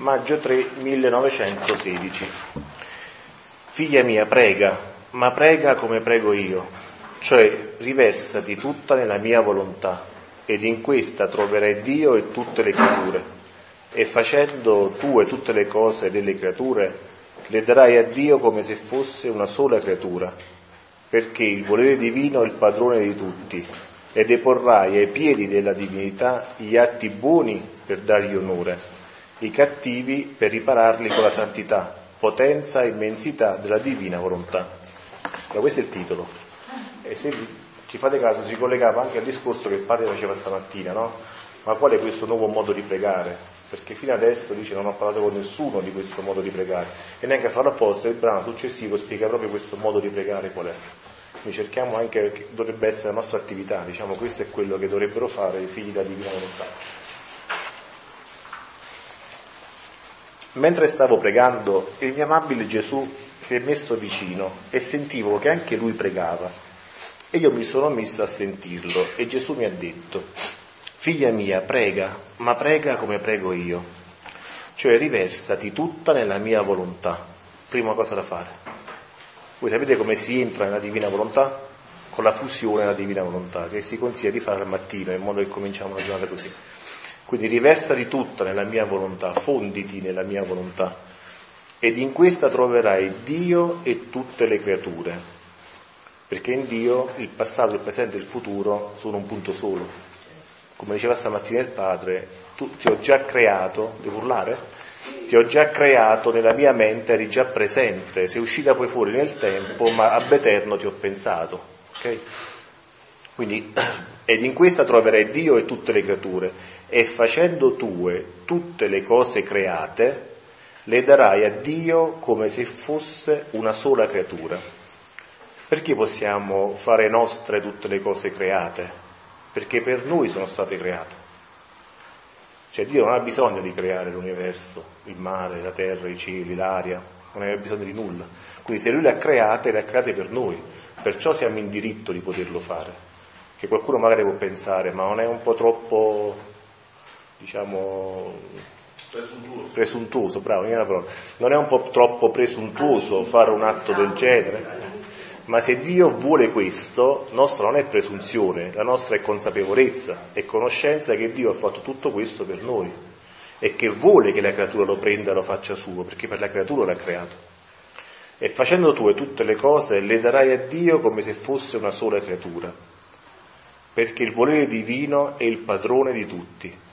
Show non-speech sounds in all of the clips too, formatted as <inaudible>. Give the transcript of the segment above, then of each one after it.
maggio 3 1916. Figlia mia, prega, ma prega come prego io, cioè riversati tutta nella mia volontà, ed in questa troverai Dio e tutte le creature, e facendo tu e tutte le cose delle creature, le darai a Dio come se fosse una sola creatura, perché il volere divino è il padrone di tutti, e deporrai ai piedi della divinità gli atti buoni per dargli onore i cattivi per ripararli con la santità, potenza e immensità della divina volontà. Allora, questo è il titolo. E se ci fate caso si collegava anche al discorso che il padre faceva stamattina, no? Ma qual è questo nuovo modo di pregare? Perché fino adesso dice non ho parlato con nessuno di questo modo di pregare e neanche a farlo apposta il brano successivo spiega proprio questo modo di pregare qual è. Quindi cerchiamo anche che dovrebbe essere la nostra attività, diciamo questo è quello che dovrebbero fare i figli della divina volontà. Mentre stavo pregando, il mio amabile Gesù si è messo vicino e sentivo che anche lui pregava. E io mi sono messo a sentirlo e Gesù mi ha detto, figlia mia, prega, ma prega come prego io. Cioè riversati tutta nella mia volontà. Prima cosa da fare. Voi sapete come si entra nella divina volontà? Con la fusione della divina volontà, che si consiglia di fare al mattino, in modo che cominciamo la giornata così. Quindi riversati tutta nella mia volontà, fonditi nella mia volontà ed in questa troverai Dio e tutte le creature, perché in Dio il passato, il presente e il futuro sono un punto solo. Come diceva stamattina il Padre, tu ti ho già creato, devo urlare? Ti ho già creato nella mia mente, eri già presente, sei uscita poi fuori nel tempo, ma ab eterno ti ho pensato. Okay? Quindi, <clears throat> ed in questa troverai Dio e tutte le creature e facendo tue tutte le cose create, le darai a Dio come se fosse una sola creatura. Perché possiamo fare nostre tutte le cose create? Perché per noi sono state create. Cioè Dio non ha bisogno di creare l'universo, il mare, la terra, i cieli, l'aria, non ha bisogno di nulla. Quindi se Lui le ha create, le ha create per noi, perciò siamo in diritto di poterlo fare. Che qualcuno magari può pensare, ma non è un po' troppo diciamo, presuntuoso. presuntuoso, bravo, non è un po' troppo presuntuoso fare un atto del genere? Ma se Dio vuole questo, nostra non è presunzione, la nostra è consapevolezza, è conoscenza che Dio ha fatto tutto questo per noi e che vuole che la creatura lo prenda e lo faccia suo, perché per la creatura l'ha creato. E facendo tu tutte le cose le darai a Dio come se fosse una sola creatura, perché il volere divino è il padrone di tutti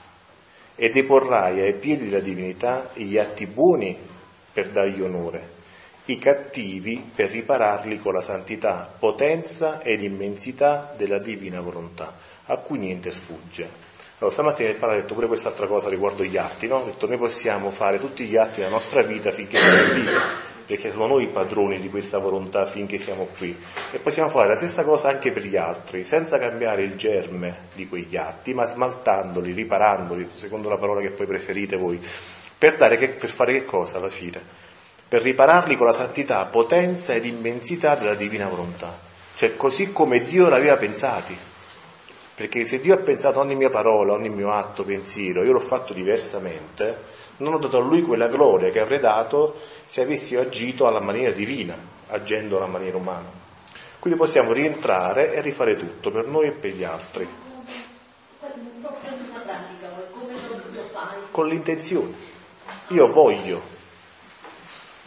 e deporrai ai piedi della divinità gli atti buoni per dargli onore, i cattivi per ripararli con la santità, potenza ed immensità della divina volontà, a cui niente sfugge. Allora, stamattina il padre ha detto pure quest'altra cosa riguardo gli atti, no? Ha detto noi possiamo fare tutti gli atti della nostra vita finché siamo in perché siamo noi i padroni di questa volontà finché siamo qui. E possiamo fare la stessa cosa anche per gli altri, senza cambiare il germe di quegli atti, ma smaltandoli, riparandoli, secondo la parola che poi preferite voi, per, che, per fare che cosa alla fine? Per ripararli con la santità, potenza ed immensità della divina volontà. Cioè così come Dio l'aveva pensati. Perché se Dio ha pensato ogni mia parola, ogni mio atto, pensiero, io l'ho fatto diversamente, non ho dato a lui quella gloria che avrei dato se avessi agito alla maniera divina, agendo alla maniera umana. Quindi possiamo rientrare e rifare tutto per noi e per gli altri. Con l'intenzione. Io voglio,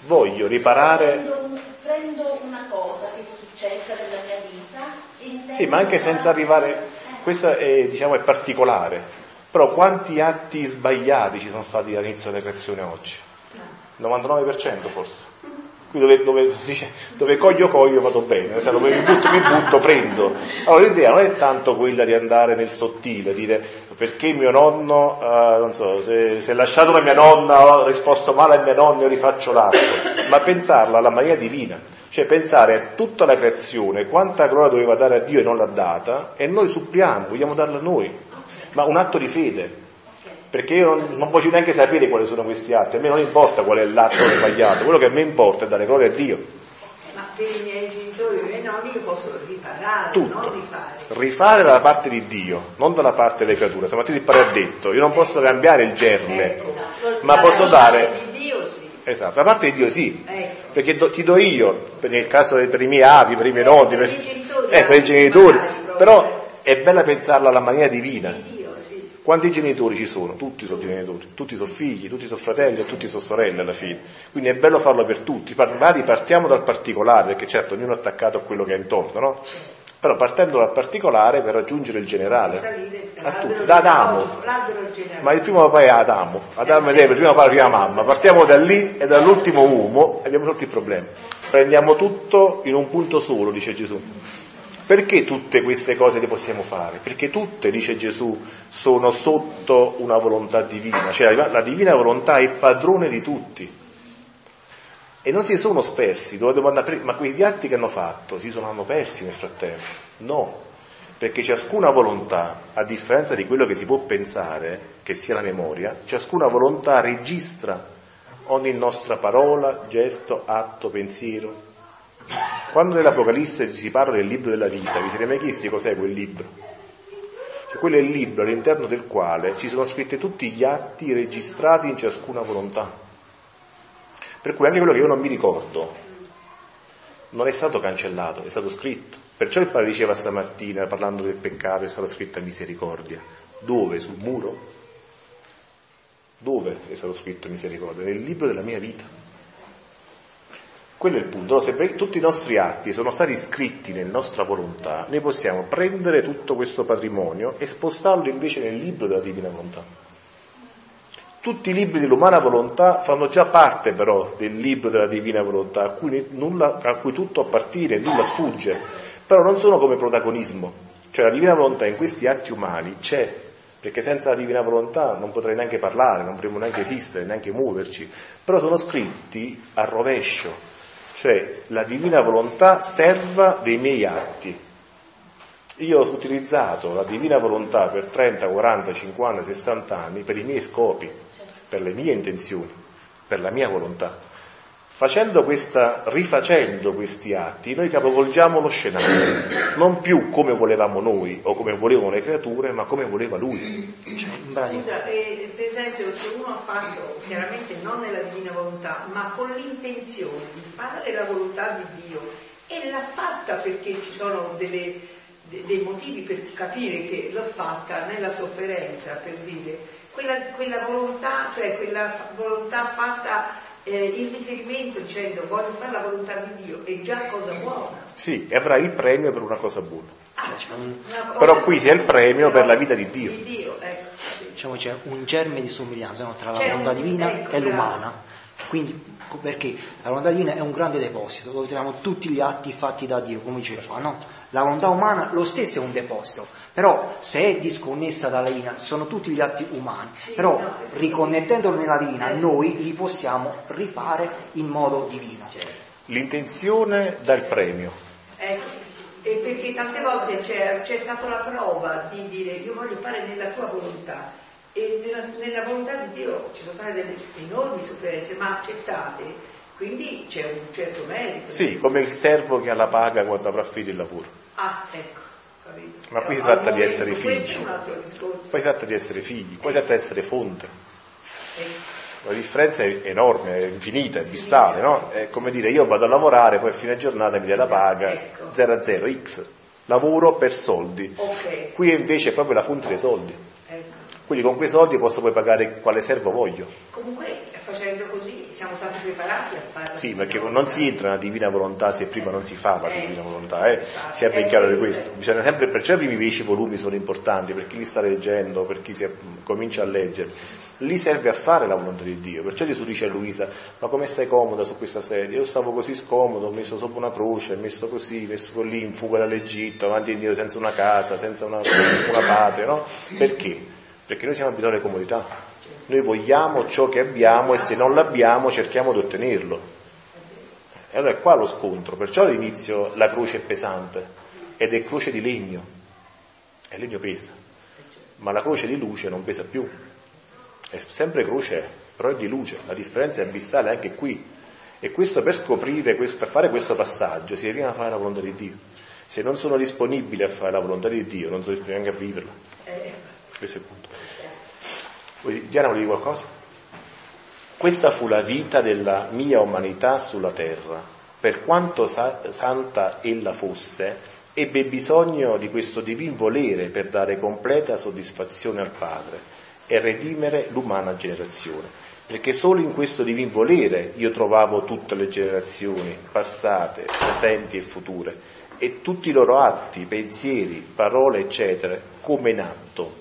voglio riparare. Prendo, una cosa che è successa nella mia vita. Sì, ma anche senza arrivare. Questo è, diciamo, è particolare però quanti atti sbagliati ci sono stati dall'inizio della creazione oggi? 99% forse. Qui dove, dove, dove coglio coglio vado bene, dove mi butto mi butto prendo. Allora l'idea non è tanto quella di andare nel sottile, dire perché mio nonno, uh, non so, se, se lasciato la mia nonna ho risposto male a mia nonna io rifaccio l'atto, ma pensarla alla maniera divina, cioè pensare a tutta la creazione, quanta gloria doveva dare a Dio e non l'ha data, e noi suppliamo, vogliamo darla a noi ma un atto di fede. Perché io non, voglio neanche sapere quali sono questi atti, a me non importa qual è l'atto sbagliato, quello che a me importa è dare gloria a Dio. Ma per i miei genitori e i miei nonni io posso riparare, Tutto. non rifare. Rifare dalla parte di Dio, non dalla parte delle creature. Stamattina il padre ha detto, io non posso cambiare il germe. Ecco, ma posso dare... Esatto, da parte di Dio sì, Ecco. perché do- ti do io, nel caso dei- per i miei avi, per i miei nonni, Per per, i genitori, eh, per i genitori, però è bella pensarla alla maniera divina. Quanti genitori ci sono? Tutti sono genitori, tutti sono figli, tutti sono fratelli e tutti sono sorelle alla fine. Quindi è bello farlo per tutti. Magari partiamo dal particolare, perché certo ognuno è attaccato a quello che ha intorno, no? Però partendo dal particolare per raggiungere il generale. A tutti, da Adamo. Ma il primo papà è Adamo, Adamo ed Eva, il primo papà e la prima mamma. Partiamo da lì e dall'ultimo uomo e abbiamo risolto il problema. Prendiamo tutto in un punto solo, dice Gesù. Perché tutte queste cose le possiamo fare? Perché tutte, dice Gesù, sono sotto una volontà divina, cioè la divina volontà è padrone di tutti. E non si sono spersi, ma questi atti che hanno fatto si sono persi nel frattempo? No, perché ciascuna volontà, a differenza di quello che si può pensare, che sia la memoria, ciascuna volontà registra ogni nostra parola, gesto, atto, pensiero. Quando nell'Apocalisse si parla del libro della vita, vi siete mai chiesti cos'è quel libro? Cioè, quello è il libro all'interno del quale ci sono scritti tutti gli atti registrati in ciascuna volontà. Per cui anche quello che io non mi ricordo non è stato cancellato, è stato scritto. Perciò il padre diceva stamattina, parlando del peccato, è stata scritta misericordia. Dove? Sul muro? Dove è stato scritto misericordia? Nel libro della mia vita. Quello è il punto. Allora, se tutti i nostri atti sono stati scritti nella nostra volontà, noi possiamo prendere tutto questo patrimonio e spostarlo invece nel libro della divina volontà. Tutti i libri dell'umana volontà fanno già parte però del libro della divina volontà, a cui, nulla- a cui tutto appartiene, nulla sfugge, però non sono come protagonismo. Cioè la divina volontà in questi atti umani c'è, perché senza la divina volontà non potrei neanche parlare, non potremmo neanche esistere, neanche muoverci, però sono scritti a rovescio, cioè la divina volontà serva dei miei atti. Io ho utilizzato la divina volontà per 30, 40, 50, 60 anni per i miei scopi, per le mie intenzioni, per la mia volontà. Facendo questa, rifacendo questi atti, noi capovolgiamo lo scenario, non più come volevamo noi o come volevano le creature, ma come voleva lui. Cioè, Scusa, eh, per esempio, se uno ha fatto chiaramente non nella divina volontà, ma con l'intenzione di fare la volontà di Dio e l'ha fatta perché ci sono delle- de- dei motivi per capire che l'ho fatta nella sofferenza, per dire, quella, quella volontà, cioè quella volontà fatta eh, in riferimento dicendo voglio fare la volontà di Dio è già cosa buona. Sì, e avrà il premio per una cosa buona. Ah, Cioè, un- una cosa- Però qui c'è il premio per la vita di Dio. Di Dio, ecco. diciamo, c'è un germe di somiglianza no, tra la C'è volontà divina ecco, e bravo. l'umana. Quindi, perché la volontà divina è un grande deposito dove troviamo tutti gli atti fatti da Dio, come dice qua, no? La volontà umana lo stesso è un deposito, però se è disconnessa dalla divina sono tutti gli atti umani, però riconnettendolo nella divina Eh. noi li possiamo rifare in modo divino. L'intenzione dà il premio. Ecco, e perché tante volte c'è, c'è stata la prova di dire io voglio fare nella tua volontà e nella, nella volontà di Dio ci sono state delle enormi sofferenze ma accettate, quindi c'è un certo merito. Sì, come il servo che ha la paga quando avrà finito il lavoro. Ah, ecco, capito. Ma qui si tratta di essere figli. Poi si tratta di essere figli, poi si tratta di essere fonte. Ecco. La differenza è enorme, è infinita, è abissale, no? È come dire io vado a lavorare, poi a fine giornata mi dai la paga Ecco. 0 a 0, X. Lavoro per soldi. Ok, Qui invece è proprio la fonte dei soldi. ecco. Quindi con quei soldi posso poi pagare quale servo voglio. Comunque facendo così siamo stati preparati a. Sì, perché non si entra nella divina volontà se prima non si fa la divina volontà, eh? sia ben chiaro di questo. Bisogna sempre, perciò i primi dieci volumi sono importanti per chi li sta leggendo, per chi si comincia a leggere. Lì serve a fare la volontà di Dio. Perciò Gesù dice a Luisa, ma come stai comoda su questa sedia? Io stavo così scomodo, ho messo sopra una croce, ho messo così, messo con lì in fuga dall'Egitto, avanti e indietro, senza una casa, senza una, una patria, no? Perché? Perché noi siamo abituati alle comodità. Noi vogliamo ciò che abbiamo e se non l'abbiamo cerchiamo di ottenerlo. E allora è qua lo scontro, perciò all'inizio la croce è pesante ed è croce di legno, e il legno pesa, ma la croce di luce non pesa più, è sempre croce, però è di luce, la differenza è abissale anche qui. E questo per scoprire, per fare questo passaggio si deve prima fare la volontà di Dio. Se non sono disponibile a fare la volontà di Dio, non sono disponibile neanche a viverla. Eh, Questo è il punto. Vuoi- Diana, volevi qualcosa? Questa fu la vita della mia umanità sulla terra. Per quanto sa- santa ella fosse, ebbe bisogno di questo divin volere per dare completa soddisfazione al Padre e redimere l'umana generazione. Perché solo in questo divin volere io trovavo tutte le generazioni, passate, presenti e future, e tutti i loro atti, pensieri, parole, eccetera, come in atto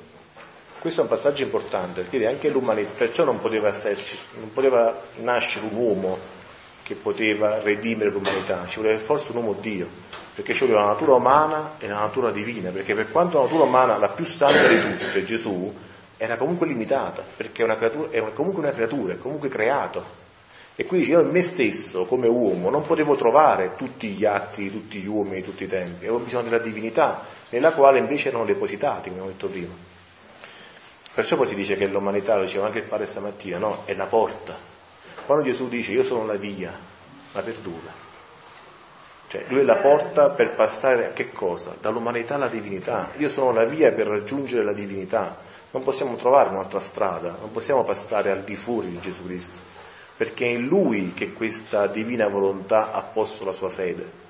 questo è un passaggio importante, perché anche l'umanità, perciò non poteva, esserci, non poteva nascere un uomo che poteva redimere l'umanità, ci voleva forse un uomo Dio, perché ci voleva la natura umana e la natura divina, perché per quanto la natura umana, la più santa di tutte, Gesù, era comunque limitata, perché è, una creatura, è comunque una creatura, è comunque creato. E quindi io in me stesso, come uomo, non potevo trovare tutti gli atti di tutti gli uomini di tutti i tempi, avevo bisogno della divinità, nella quale invece erano depositati, come ho detto prima. Perciò poi si dice che l'umanità, lo diceva anche il padre stamattina, no? È la porta. Quando Gesù dice io sono la via, la verdura. Cioè lui è la porta per passare a che cosa? Dall'umanità alla divinità. Io sono la via per raggiungere la divinità. Non possiamo trovare un'altra strada, non possiamo passare al di fuori di Gesù Cristo, perché è in lui che questa divina volontà ha posto la sua sede.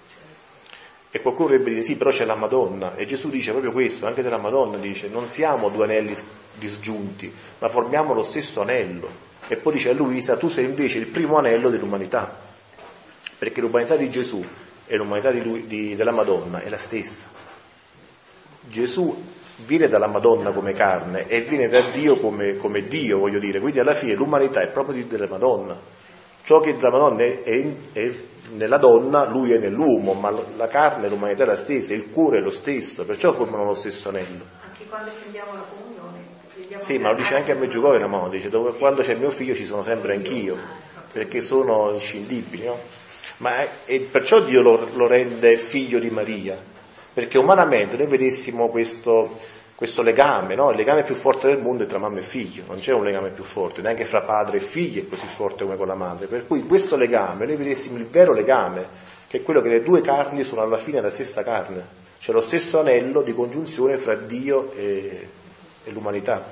E qualcuno dovrebbe dire sì, però c'è la Madonna. E Gesù dice proprio questo, anche della Madonna dice, non siamo due anelli disgiunti, ma formiamo lo stesso anello. E poi dice a Luisa, tu sei invece il primo anello dell'umanità, perché l'umanità di Gesù e l'umanità di lui, di, della Madonna è la stessa. Gesù viene dalla Madonna come carne e viene da Dio come, come Dio, voglio dire, quindi alla fine l'umanità è proprio della Madonna. Ciò che della Madonna è, è, è nella donna, lui è nell'uomo, ma la carne e l'umanità è la stessa, il cuore è lo stesso, perciò formano lo stesso anello. Anche quando prendiamo la comunione. prendiamo Sì, ma lo dice anche a Meggiugorio la mamma, dice dove, quando c'è mio figlio ci sono sempre anch'io, perché sono inscindibili, no? Ma è, e perciò Dio lo, lo rende figlio di Maria, perché umanamente noi vedessimo questo, questo legame, no? il legame più forte del mondo è tra mamma e figlio, non c'è un legame più forte, neanche fra padre e figlio è così forte come con la madre, per cui questo legame noi vedessimo il vero legame, che è quello che le due carni sono alla fine la stessa carne, c'è lo stesso anello di congiunzione fra Dio e, e l'umanità.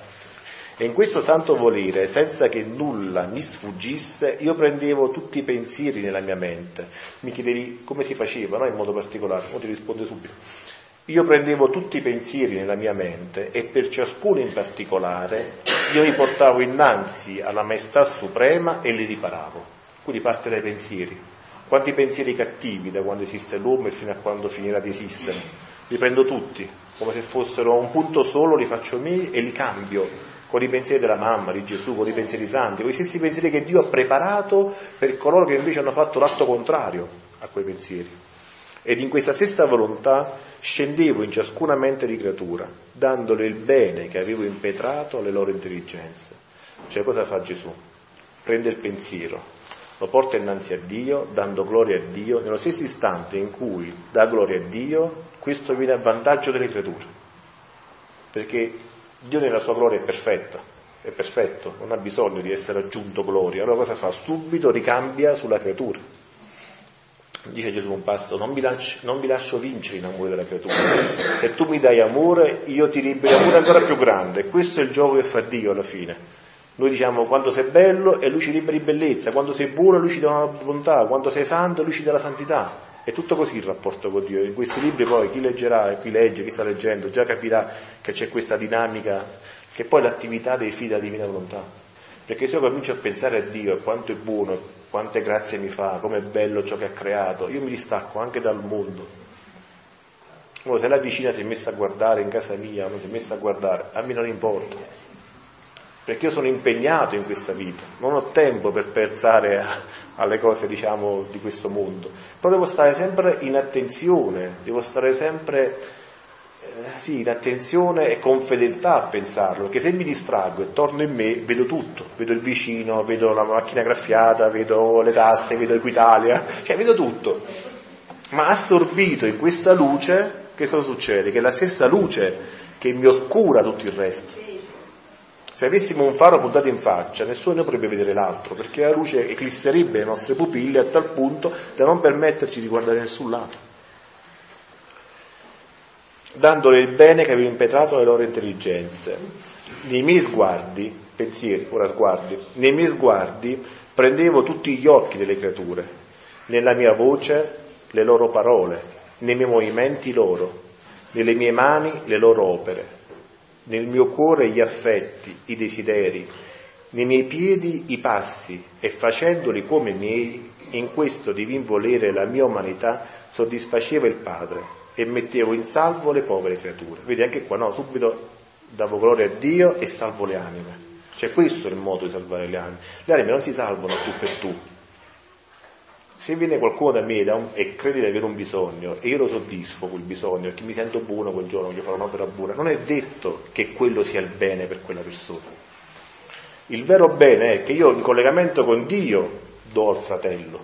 E in questo santo volere, senza che nulla mi sfuggisse, io prendevo tutti i pensieri nella mia mente. Mi chiedevi come si faceva, no? In modo particolare, ora ti rispondo subito. Io prendevo tutti i pensieri nella mia mente e per ciascuno in particolare io li portavo innanzi alla maestà suprema e li riparavo. Quindi parte dai pensieri. Quanti pensieri cattivi da quando esiste l'uomo e fino a quando finirà di esistere? Li prendo tutti, come se fossero un punto solo, li faccio miei e li cambio con i pensieri della mamma, di Gesù, con i pensieri santi, con gli stessi pensieri che Dio ha preparato per coloro che invece hanno fatto l'atto contrario a quei pensieri. Ed in questa stessa volontà scendevo in ciascuna mente di creatura, dandole il bene che avevo impetrato alle loro intelligenze. Cioè cosa fa Gesù? Prende il pensiero, lo porta innanzi a Dio, dando gloria a Dio, nello stesso istante in cui dà gloria a Dio, questo viene a vantaggio delle creature. Perché Dio nella sua gloria è perfetta, è perfetto, non ha bisogno di essere aggiunto gloria. Allora cosa fa? Subito ricambia sulla creatura. Dice Gesù un passo, non vi, lascio, non vi lascio vincere in amore della creatura. Se tu mi dai amore, io ti libero amore ancora più grande. Questo è il gioco che fa Dio alla fine. Noi diciamo quando sei bello e lui ci libera di bellezza, quando sei buono lui ci dà una bontà, quando sei santo lui ci dà la santità. È tutto così il rapporto con Dio. In questi libri poi chi leggerà e chi legge, chi sta leggendo, già capirà che c'è questa dinamica, che poi è l'attività dei figli della divina volontà. Perché se io comincio a pensare a Dio e quanto è buono, quante grazie mi fa, com'è bello ciò che ha creato, io mi distacco anche dal mondo. Se la vicina si è messa a guardare in casa mia, non si è messa a guardare, a me non importa. Perché io sono impegnato in questa vita, non ho tempo per pensare a, alle cose, diciamo, di questo mondo. Però devo stare sempre in attenzione, devo stare sempre sì, in attenzione e con fedeltà a pensarlo, perché se mi distraggo e torno in me, vedo tutto, vedo il vicino, vedo la macchina graffiata, vedo le tasse, vedo Equitalia, <laughs> cioè vedo tutto. Ma assorbito in questa luce, che cosa succede? Che è la stessa luce che mi oscura tutto il resto. Se avessimo un faro puntato in faccia, nessuno ne potrebbe vedere l'altro, perché la luce eclisserebbe le nostre pupille a tal punto da non permetterci di guardare nessun lato dandole il bene che avevo impetrato alle loro intelligenze. Nei miei sguardi pensieri, ora sguardi. Nei miei sguardi prendevo tutti gli occhi delle creature, nella mia voce le loro parole, nei miei movimenti loro, nelle mie mani le loro opere, nel mio cuore gli affetti, i desideri, nei miei piedi i passi e facendoli come miei, in questo divin volere la mia umanità soddisfaceva il Padre e mettevo in salvo le povere creature. Vedi anche qua, no, subito davo gloria a Dio e salvo le anime. Cioè questo è il modo di salvare le anime. Le anime non si salvano tu per tu. Se viene qualcuno da me e crede di avere un bisogno e io lo soddisfo quel bisogno perché mi sento buono quel giorno, voglio fare un'opera buona, non è detto che quello sia il bene per quella persona. Il vero bene è che io in collegamento con Dio do al fratello,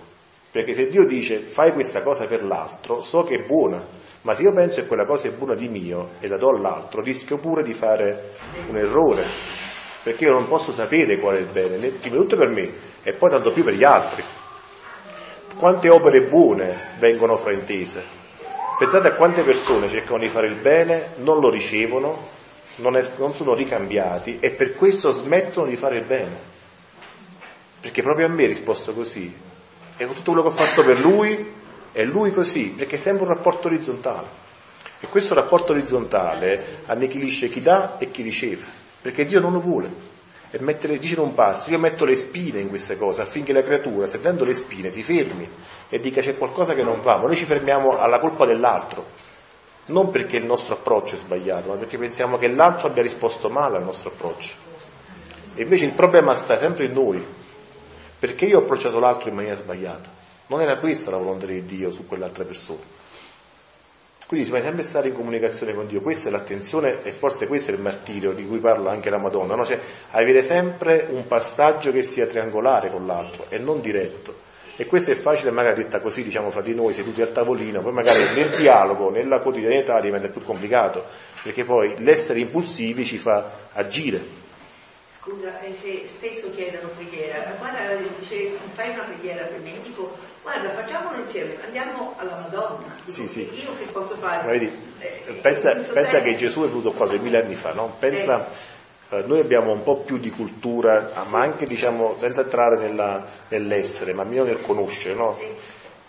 perché se Dio dice fai questa cosa per l'altro, so che è buona, ma se io penso che quella cosa è buona di mio e la do all'altro, rischio pure di fare un errore, perché io non posso sapere qual è il bene, prima di tutto per me e poi tanto più per gli altri. Quante opere buone vengono fraintese? Pensate a quante persone cercano di fare il bene, non lo ricevono, non, è, non sono ricambiati e per questo smettono di fare il bene. Perché proprio a me è risposto così. E tutto quello che ho fatto per lui, è lui così, perché è sempre un rapporto orizzontale. E questo rapporto orizzontale annichilisce chi dà e chi riceve, perché Dio non lo vuole. E mettere, dice in un passo, io metto le spine in queste cose affinché la creatura, sentendo le spine, si fermi e dica c'è qualcosa che non va, ma noi ci fermiamo alla colpa dell'altro, non perché il nostro approccio è sbagliato, ma perché pensiamo che l'altro abbia risposto male al nostro approccio. E invece il problema sta sempre in noi, perché io ho approcciato l'altro in maniera sbagliata. Non era questa la volontà di Dio su quell'altra persona. Quindi bisogna sempre stare in comunicazione con Dio, questa è l'attenzione e forse questo è il martirio di cui parla anche la Madonna, no? cioè avere sempre un passaggio che sia triangolare con l'altro e non diretto. E questo è facile magari detta così, diciamo, fra di noi, seduti al tavolino, poi magari nel dialogo, nella quotidianità diventa più complicato, perché poi l'essere impulsivi ci fa agire. Scusa, eh, se spesso chiedono preghiera, guarda, dice, fai una preghiera per me, dico, guarda, facciamolo insieme, andiamo alla Madonna. Dico, sì, sì. Io che posso fare? Vedi, Eh, pensa, pensa che Gesù è venuto qua duemila anni fa, no? Pensa, eh, noi abbiamo un po' più di cultura, ma anche diciamo, senza entrare nella- nell'essere, ma almeno nel conoscere, no? Sì.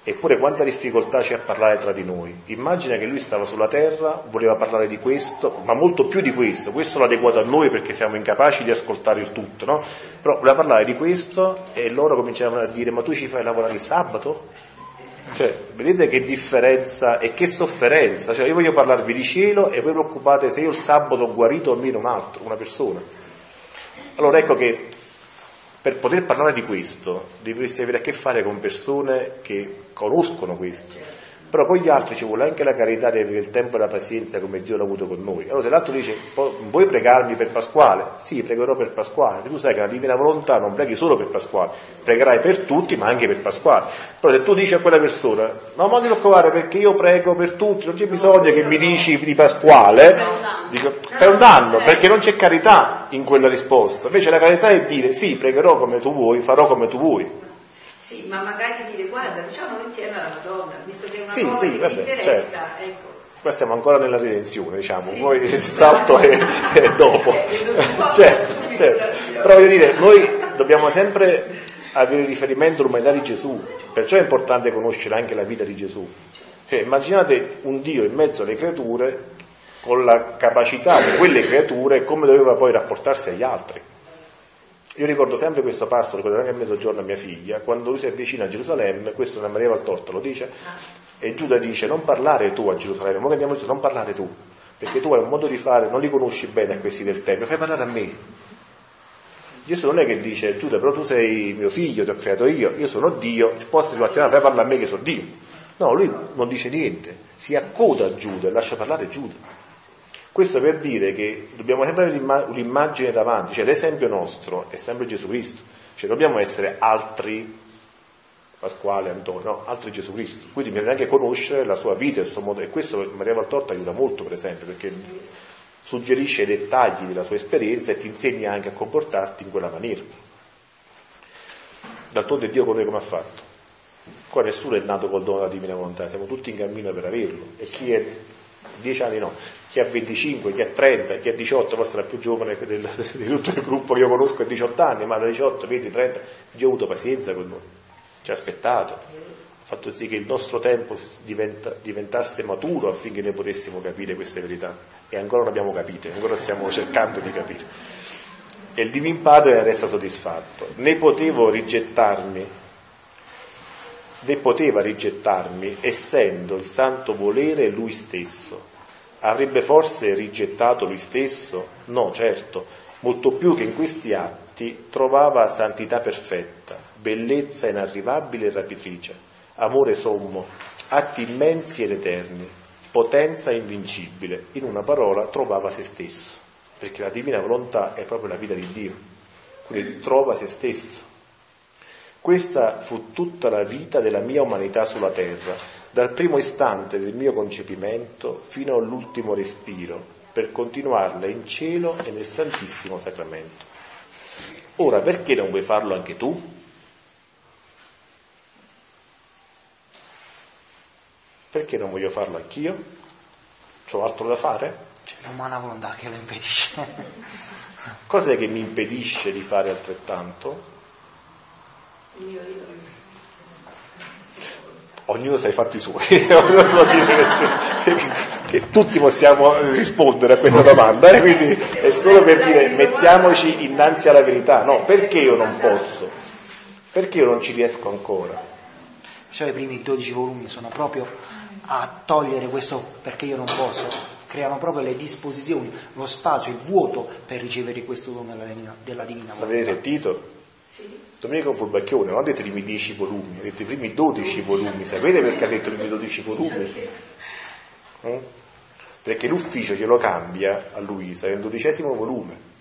Eppure quanta difficoltà c'è a parlare tra di noi. Immagina che lui stava sulla terra, voleva parlare di questo, ma molto più di questo. Questo l'ha adeguato a noi perché siamo incapaci di ascoltare il tutto, no? Però voleva parlare di questo e loro cominciavano a dire ma tu ci fai lavorare il sabato? Cioè, vedete che differenza e che sofferenza. Cioè, io voglio parlarvi di cielo e voi preoccupate se io il sabato ho guarito o meno un altro, una persona. Allora ecco che per poter parlare di questo dovresti avere a che fare con persone che conoscono questo. Però poi gli altri ci vuole anche la carità di avere il tempo e la pazienza come Dio l'ha avuto con noi. Allora se l'altro dice, "Po- vuoi pregarmi per Pasquale? Sì, pregherò per Pasquale. Tu sai che la divina volontà non preghi solo per Pasquale, pregherai per tutti ma anche per Pasquale. Però se tu dici a quella persona, no, non ti preoccupare perché io prego per tutti, non c'è bisogno che mi dici di Pasquale, dico, fai un danno perché non c'è carità in quella risposta. Invece la carità è dire, sì, pregherò come tu vuoi, farò come tu vuoi. Sì, ma magari dire, guarda, diciamo insieme alla Madonna, visto che è una Sì, cosa sì, che vabbè, mi interessa, certo. ecco. Qua siamo ancora nella redenzione, diciamo, Sì. poi il salto è, è dopo. Certo, certo. Però voglio dire, noi dobbiamo sempre avere riferimento all'umanità di Gesù, perciò è importante conoscere anche la vita di Gesù. Cioè, immaginate un Dio in mezzo alle creature con la capacità di quelle creature come doveva poi rapportarsi agli altri. Io ricordo sempre questo passo, ricordo anche a mezzogiorno a mia figlia, quando lui si avvicina a Gerusalemme, questo Anna Maria Valtorta lo dice, e Giuda dice non parlare tu a Gerusalemme, che andiamo giù, non parlare tu, perché tu hai un modo di fare, non li conosci bene a questi del Tempio, fai parlare a me. Gesù non è che dice Giuda però tu sei mio figlio, ti ho creato io, io sono Dio, posso ripartire, fai parlare a me che sono Dio. No, lui non dice niente, si accoda a Giuda e lascia parlare Giuda. Questo per dire che dobbiamo sempre avere un'immagine davanti, cioè l'esempio nostro è sempre Gesù Cristo, cioè dobbiamo essere altri Pasquale, Antonio, no, altri Gesù Cristo. Quindi bisogna anche conoscere la sua vita il suo modo, e questo Maria Valtorta aiuta molto per esempio, perché suggerisce i dettagli della sua esperienza e ti insegna anche a comportarti in quella maniera. D'altronde Dio con noi come ha fatto? Qua nessuno è nato col dono della divina volontà, siamo tutti in cammino per averlo e chi è 10 anni no, chi ha 25, chi ha 30, chi ha 18, forse la più giovane <laughs> del, di tutto il gruppo che io conosco è 18 anni, ma da 18, 20, 30, Dio ha avuto pazienza con noi, ci ha aspettato, ha fatto sì che il nostro tempo diventa, diventasse maturo affinché noi potessimo capire queste verità. E ancora non abbiamo capite, ancora stiamo cercando di capire. E il Divin Padre resta soddisfatto, né potevo rigettarmi né poteva rigettarmi, essendo il santo volere lui stesso. Avrebbe forse rigettato lui stesso? No, certo, molto più che in questi atti trovava santità perfetta, bellezza inarrivabile e rapitrice, amore sommo, atti immensi ed eterni, potenza invincibile, in una parola trovava se stesso, perché la divina volontà è proprio la vita di Dio, quindi trova se stesso questa fu tutta la vita della mia umanità sulla terra, dal primo istante del mio concepimento fino all'ultimo respiro, per continuarla in cielo e nel Santissimo Sacramento. Ora, perché non vuoi farlo anche tu? Perché non voglio farlo anch'io? C'ho altro da fare? C'è l'umana volontà che lo impedisce. Cos'è che mi impedisce di fare altrettanto? <laughs> Ognuno sa i fatti suoi, che tutti possiamo rispondere a questa domanda, eh? quindi è solo per dire mettiamoci innanzi alla verità, no, perché io non posso? Perché io non ci riesco ancora? Cioè i primi 12 volumi sono proprio a togliere questo perché io non posso, creano proprio le disposizioni, lo spazio, il vuoto per ricevere questo dono della divina, della divina volontà. L'avete sentito? Domenico Furbacchione non ha detto i primi 10 volumi, ha detto i primi 12 volumi. Sapete perché ha detto i primi 12 volumi? Mm? Perché l'ufficio ce lo cambia a Luisa, è il dodicesimo volume.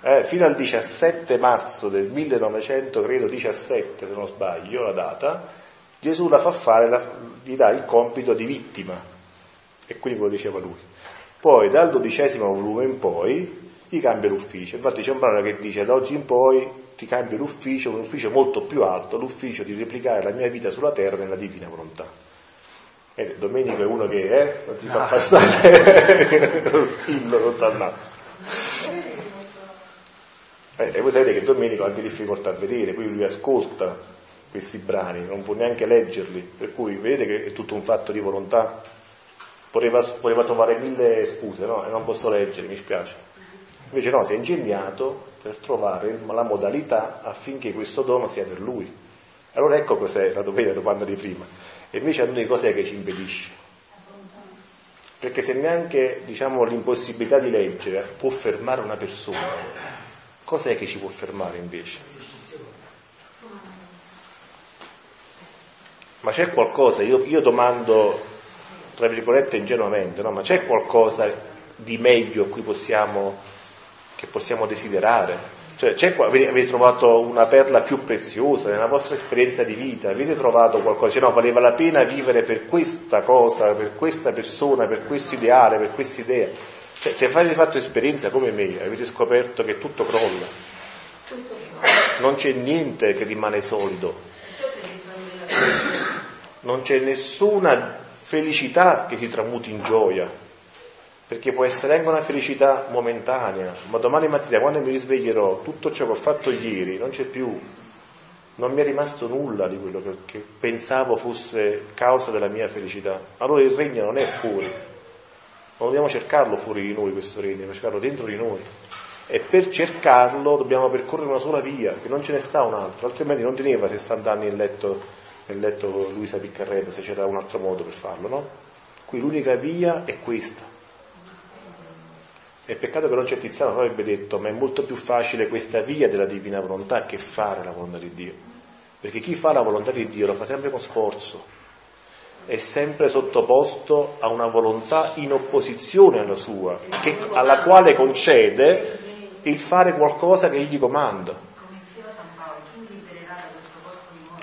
Eh, fino al 17 marzo del 1900, credo 17 se non sbaglio la data, Gesù la fa fare, la, gli dà il compito di vittima, e quindi quello diceva lui. Poi dal dodicesimo volume in poi gli cambia l'ufficio. Infatti c'è un brano che dice da oggi in poi ti cambio l'ufficio, un ufficio molto più alto, l'ufficio di replicare la mia vita sulla terra nella divina volontà. E Domenico è uno che eh, non si fa ah. passare lo stillo sotto al naso. Eh, e voi sapete che Domenico ha anche difficoltà a vedere, quindi lui ascolta questi brani, non può neanche leggerli, per cui vedete che è tutto un fatto di volontà. Poteva, poteva trovare mille scuse, no? E non posso leggere, mi spiace. Invece no, si è ingegnato per trovare la modalità affinché questo dono sia per lui. Allora ecco cos'è la domanda di prima. E invece a noi cos'è che ci impedisce? Perché se neanche diciamo, l'impossibilità di leggere può fermare una persona, cos'è che ci può fermare invece? Ma c'è qualcosa, io, io domando, tra virgolette ingenuamente, no? ma c'è qualcosa di meglio a cui possiamo che possiamo desiderare. Cioè, qua, avete trovato una perla più preziosa nella vostra esperienza di vita, avete trovato qualcosa, cioè, no, valeva la pena vivere per questa cosa, per questa persona, per questo ideale, per questa idea. Cioè, se avete fatto esperienza come me, avete scoperto che tutto crolla. Non c'è niente che rimane solido. Non c'è nessuna felicità che si tramuti in gioia perché può essere anche una felicità momentanea, ma domani mattina quando mi risveglierò tutto ciò che ho fatto ieri non c'è più, non mi è rimasto nulla di quello che, che pensavo fosse causa della mia felicità. Allora il regno non è fuori, non dobbiamo cercarlo fuori di noi questo regno, dobbiamo cercarlo dentro di noi. E per cercarlo dobbiamo percorrere una sola via, che non ce ne sta un'altra, altrimenti non teneva 60 anni nel letto, nel letto Luisa Piccarreta se c'era un altro modo per farlo, no? Qui l'unica via è questa è peccato che non c'è Tiziano avrebbe detto, ma è molto più facile questa via della divina volontà che fare la volontà di Dio. Perché chi fa la volontà di Dio lo fa sempre con sforzo, è sempre sottoposto a una volontà in opposizione alla sua, che, alla quale concede il fare qualcosa che egli comanda.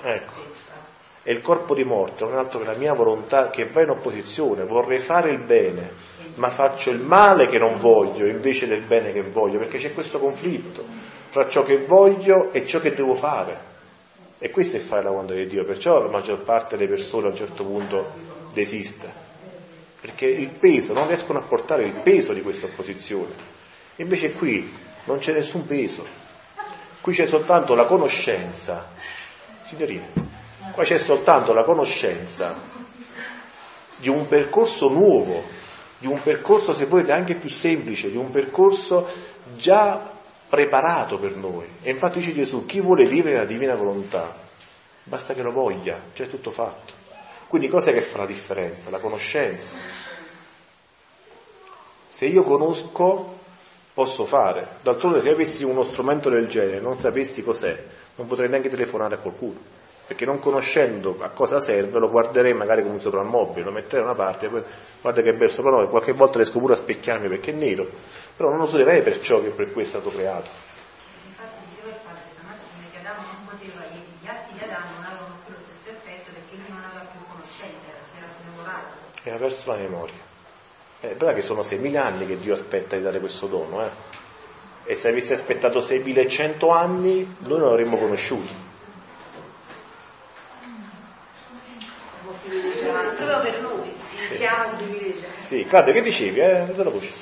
Ecco. E il corpo di morte non è altro che la mia volontà che va in opposizione, vorrei fare il bene, ma faccio il male che non voglio invece del bene che voglio, perché c'è questo conflitto fra ciò che voglio e ciò che devo fare. E questo è fare la volontà di Dio, perciò la maggior parte delle persone a un certo punto desiste, perché il peso, non riescono a portare il peso di questa opposizione. Invece qui non c'è nessun peso, qui c'è soltanto la conoscenza. Signorina, qua c'è soltanto la conoscenza di un percorso nuovo, di un percorso, se volete, anche più semplice, di un percorso già preparato per noi. E infatti dice Gesù, chi vuole vivere nella divina volontà, basta che lo voglia, già è tutto fatto. Quindi cos'è che fa la differenza? La conoscenza. Se io conosco, posso fare. D'altronde se avessi uno strumento del genere, non sapessi cos'è, non potrei neanche telefonare a qualcuno. Perché non conoscendo a cosa serve, lo guarderei magari come un soprammobile, lo metterei da una parte, poi, guarda che bel soprannome, qualche volta riesco pure a specchiarmi perché è nero, però non userei perciò che per questo è stato creato. e ha perso la memoria. È eh, vero che sono 6.000 anni che Dio aspetta di dare questo dono, eh? e se avesse aspettato 6.100 anni noi non l'avremmo conosciuto. Solo per noi, siamo privilegiati. Sì, Claudio, che dicevi? Eh? Alza la voce.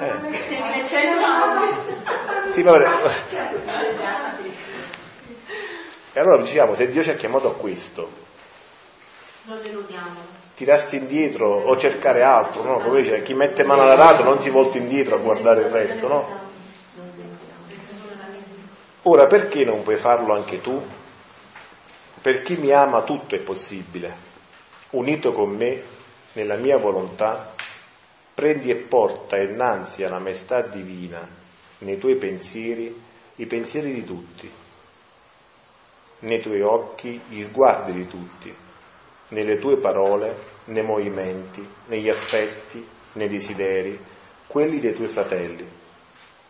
Eh. 6.100 anni. Sì, vabbè. E allora diciamo, se Dio ci ha chiamato a questo, non deludiamo. Tirarsi indietro o cercare altro, no? Come dice, chi mette mano all'arato non si volta indietro a guardare il resto, no? Ora perché non puoi farlo anche tu? Per chi mi ama tutto è possibile. Unito con me, nella mia volontà, prendi e porta innanzi alla maestà divina, nei tuoi pensieri, i pensieri di tutti, nei tuoi occhi, gli sguardi di tutti nelle tue parole, nei movimenti, negli affetti, nei desideri, quelli dei tuoi fratelli,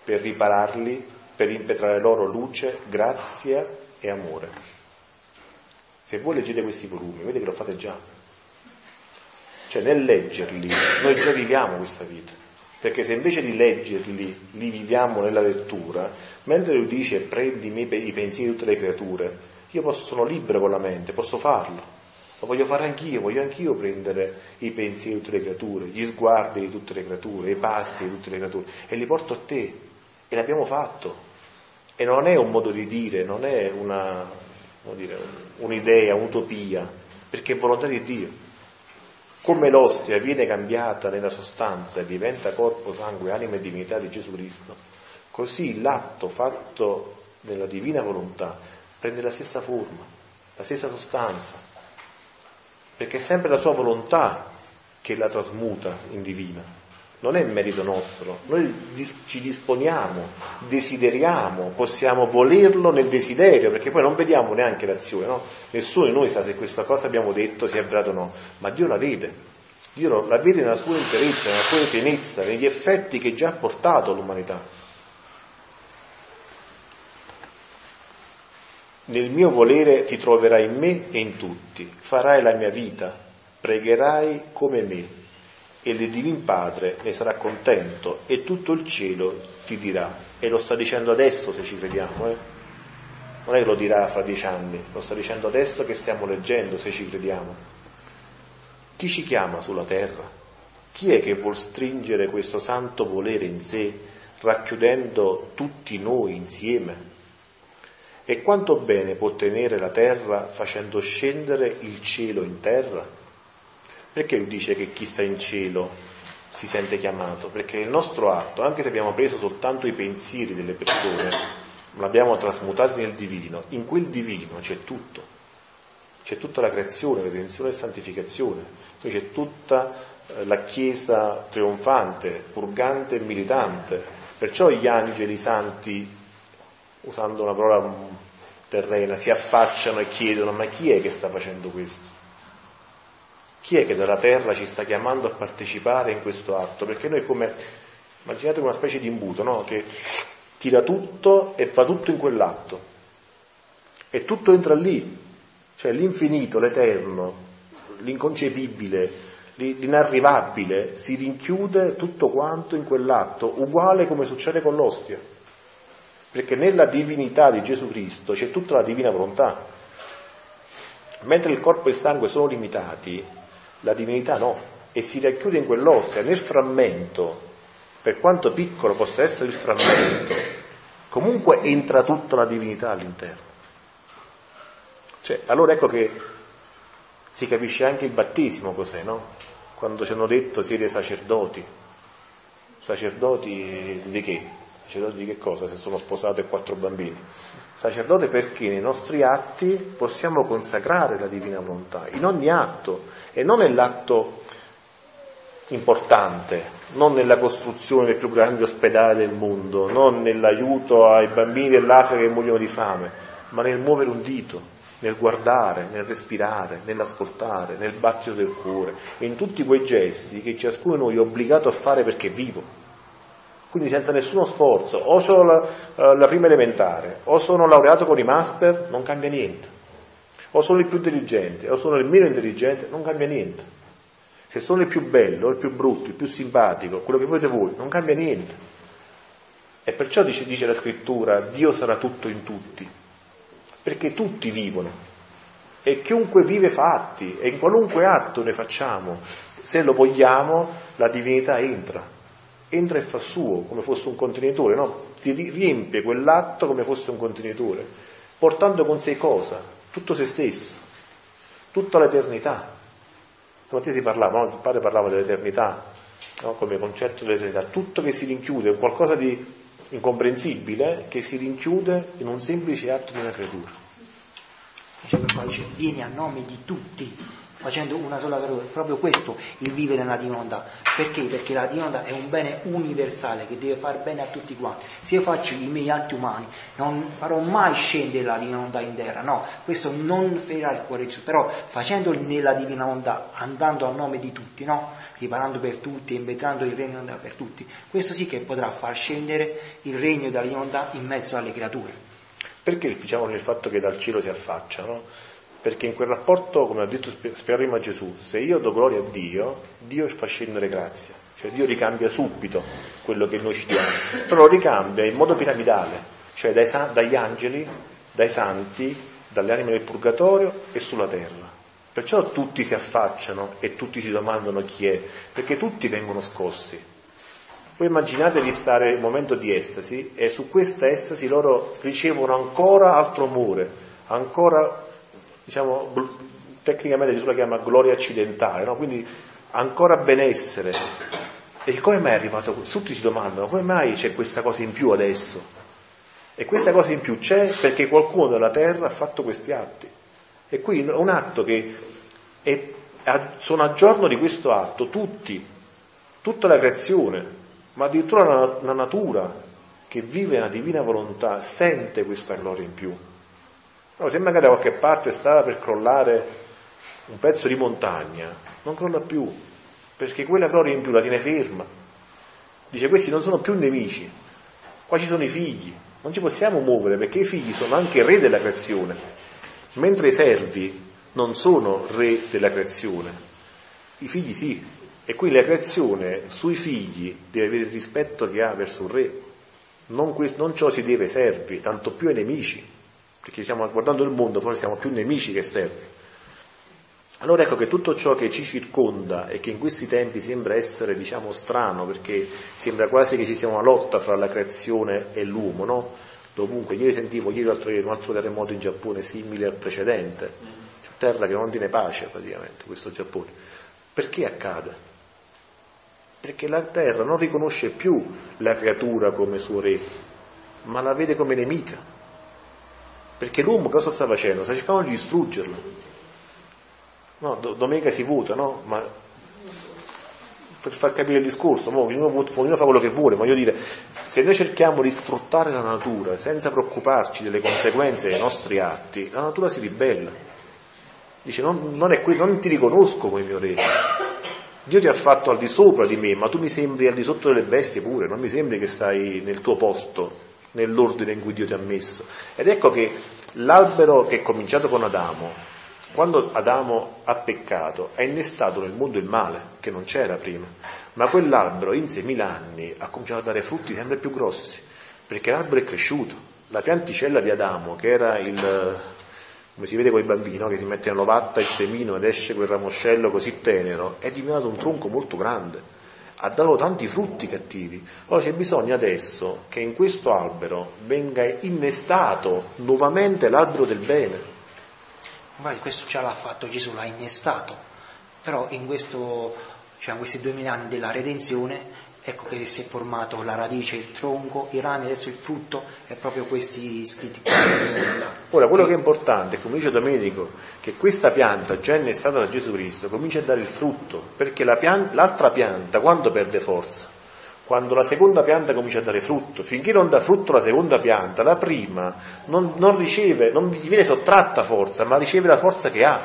per ripararli, per impetrare loro luce, grazia e amore. Se voi leggete questi volumi, vedete che lo fate già. Cioè nel leggerli noi già viviamo questa vita, perché se invece di leggerli li viviamo nella lettura, mentre lui dice prendi i pensieri di tutte le creature, io posso, sono libero con la mente, posso farlo lo voglio fare anch'io, voglio anch'io prendere i pensieri di tutte le creature, gli sguardi di tutte le creature, i passi di tutte le creature e li porto a te. E l'abbiamo fatto. E non è un modo di dire, non è una, dire, un'idea, un'utopia, perché è volontà di Dio. Come l'ostia viene cambiata nella sostanza e diventa corpo, sangue, anima e divinità di Gesù Cristo, così l'atto fatto nella divina volontà prende la stessa forma, la stessa sostanza, perché è sempre la sua volontà che la trasmuta in divina, non è merito nostro, noi ci disponiamo, desideriamo, possiamo volerlo nel desiderio, perché poi non vediamo neanche l'azione, no? nessuno di noi sa se questa cosa abbiamo detto sia avverata o no, ma Dio la vede, Dio la vede nella sua interezza, nella sua pienezza, negli effetti che già ha portato all'umanità. Nel mio volere ti troverai in me e in tutti, farai la mia vita, pregherai come me e il Divin Padre ne sarà contento e tutto il cielo ti dirà. E lo sta dicendo adesso se ci crediamo, eh? Non è che lo dirà fra dieci anni, lo sta dicendo adesso che stiamo leggendo se ci crediamo. Chi ci chiama sulla terra? Chi è che vuol stringere questo santo volere in sé, racchiudendo tutti noi insieme? E quanto bene può tenere la terra facendo scendere il cielo in terra? Perché lui dice che chi sta in cielo si sente chiamato? Perché il nostro atto, anche se abbiamo preso soltanto i pensieri delle persone, l'abbiamo trasmutato nel divino, in quel divino c'è tutto. C'è tutta la creazione, redenzione e santificazione, poi c'è tutta eh, la Chiesa trionfante, purgante e militante. Perciò gli angeli santi usando una parola terrena, si affacciano e chiedono ma chi è che sta facendo questo? Chi è che dalla terra ci sta chiamando a partecipare in questo atto? Perché noi come, immaginate una specie di imbuto, no? Che tira tutto e fa tutto in quell'atto. E tutto entra lì, cioè l'infinito, l'eterno, l'inconcepibile, l'inarrivabile, si rinchiude tutto quanto in quell'atto, uguale come succede con l'ostia perché nella divinità di Gesù Cristo c'è tutta la divina volontà. Mentre il corpo e il sangue sono limitati, la divinità no, e si racchiude in quell'ostia, nel frammento, per quanto piccolo possa essere il frammento, comunque entra tutta la divinità all'interno. Cioè, allora ecco che si capisce anche il battesimo cos'è, no? Quando ci hanno detto siete sacerdoti. Sacerdoti di che? Sacerdoti di che cosa? Se sono sposato e quattro bambini. Sacerdote perché nei nostri atti possiamo consacrare la divina volontà, in ogni atto, e non nell'atto importante, non nella costruzione del più grande ospedale del mondo, non nell'aiuto ai bambini dell'Africa che muoiono di fame, ma nel muovere un dito, nel guardare, nel respirare, nell'ascoltare, nel battito del cuore, in tutti quei gesti che ciascuno di noi è obbligato a fare perché è vivo. Quindi senza nessuno sforzo, o sono la, eh, la prima elementare, o sono laureato con i master, non cambia niente. O sono il più intelligente, o sono il meno intelligente, non cambia niente. Se sono il più bello, il più brutto, il più simpatico, quello che volete voi, non cambia niente. E perciò dice, dice la scrittura, Dio sarà tutto in tutti, perché tutti vivono e chiunque vive fa atti e in qualunque atto ne facciamo, se lo vogliamo, la divinità entra, entra e fa suo come fosse un contenitore, no? si riempie quell'atto come fosse un contenitore, portando con sé cosa? Tutto se stesso, tutta l'eternità. Stamattina si parlava, no? il padre parlava dell'eternità, no? come concetto dell'eternità, tutto che si rinchiude, qualcosa di incomprensibile che si rinchiude in un semplice atto di una creatura. Dice per qua, dice, vieni a nome di tutti, facendo una sola parola, proprio questo il vivere nella divinità. Perché? Perché la divinità è un bene universale che deve far bene a tutti quanti. Se io faccio i miei atti umani, non farò mai scendere la divinità in terra, no, questo non ferirà il cuore di Gesù, però facendo nella divina volontà, andando a nome di tutti, no? riparando per tutti, impetrando il regno per tutti, questo sì che potrà far scendere il regno della divinità in mezzo alle creature. Perché diciamo nel fatto che dal cielo si affaccia? No? Perché in quel rapporto, come ha detto spiegato a Gesù, se io do gloria a Dio, Dio fa scendere grazia, cioè Dio ricambia subito quello che noi ci diamo, però lo ricambia in modo piramidale, cioè dai, dagli angeli, dai santi, dalle anime del purgatorio e sulla terra. Perciò tutti si affacciano e tutti si domandano chi è, perché tutti vengono scossi. Voi immaginate di stare in un momento di estasi e su questa estasi loro ricevono ancora altro amore, ancora diciamo, tecnicamente Gesù la chiama gloria accidentale, no? quindi ancora benessere. E come mai è arrivato? Tutti si domandano come mai c'è questa cosa in più adesso? E questa cosa in più c'è perché qualcuno della terra ha fatto questi atti. E qui un atto che è, sono a giorno di questo atto tutti, tutta la creazione, ma addirittura la, la natura che vive la divina volontà sente questa gloria in più. No, se magari da qualche parte stava per crollare un pezzo di montagna, non crolla più, perché quella gloria in più la tiene ferma. Dice questi non sono più nemici, qua ci sono i figli, non ci possiamo muovere perché i figli sono anche re della creazione, mentre i servi non sono re della creazione, i figli sì, e qui la creazione sui figli deve avere il rispetto che ha verso un re, non, questo, non ciò si deve ai servi, tanto più ai nemici perché stiamo guardando il mondo, forse siamo più nemici che servi. Allora ecco che tutto ciò che ci circonda e che in questi tempi sembra essere, diciamo, strano, perché sembra quasi che ci sia una lotta fra la creazione e l'uomo, no? Dovunque, ieri sentivo, ieri l'altro ieri, un altro terremoto in Giappone simile al precedente, c'è terra che non tiene pace praticamente, questo Giappone. Perché accade? Perché la terra non riconosce più la creatura come suo re, ma la vede come nemica. Perché l'uomo cosa sta facendo? Sta cercando di distruggerla. No, do, domenica si vota, no? Ma per far capire il discorso, no? ognuno, ognuno fa quello che vuole, ma io dire, se noi cerchiamo di sfruttare la natura senza preoccuparci delle conseguenze dei nostri atti, la natura si ribella. Dice, non, non, qui, non ti riconosco come mio re. Dio ti ha fatto al di sopra di me, ma tu mi sembri al di sotto delle bestie pure, non mi sembri che stai nel tuo posto, nell'ordine in cui Dio ti ha messo. Ed ecco che l'albero che è cominciato con Adamo, quando Adamo ha peccato, ha innestato nel mondo il male, che non c'era prima, ma quell'albero in 6.000 anni ha cominciato a dare frutti sempre più grossi, perché l'albero è cresciuto. La pianticella di Adamo, che era il, come si vede con i bambini, no? che si mette nell'ovatta il semino ed esce quel ramoscello così tenero, è diventato un tronco molto grande, ha dato tanti frutti cattivi. Allora c'è bisogno adesso che in questo albero venga innestato nuovamente l'albero del bene. Infatti questo già l'ha fatto Gesù, l'ha innestato, però in questo, diciamo, questi duemila anni della redenzione ecco che si è formato la radice, il tronco, i rami, adesso il frutto e proprio questi scritti qua. Ora, quello che è importante, come dice Domenico, che questa pianta già innestata da Gesù Cristo comincia a dare il frutto, perché la pianta, l'altra pianta quando perde forza? Quando la seconda pianta comincia a dare frutto, finché non dà frutto la seconda pianta, la prima non, non riceve, non viene sottratta forza, ma riceve la forza che ha.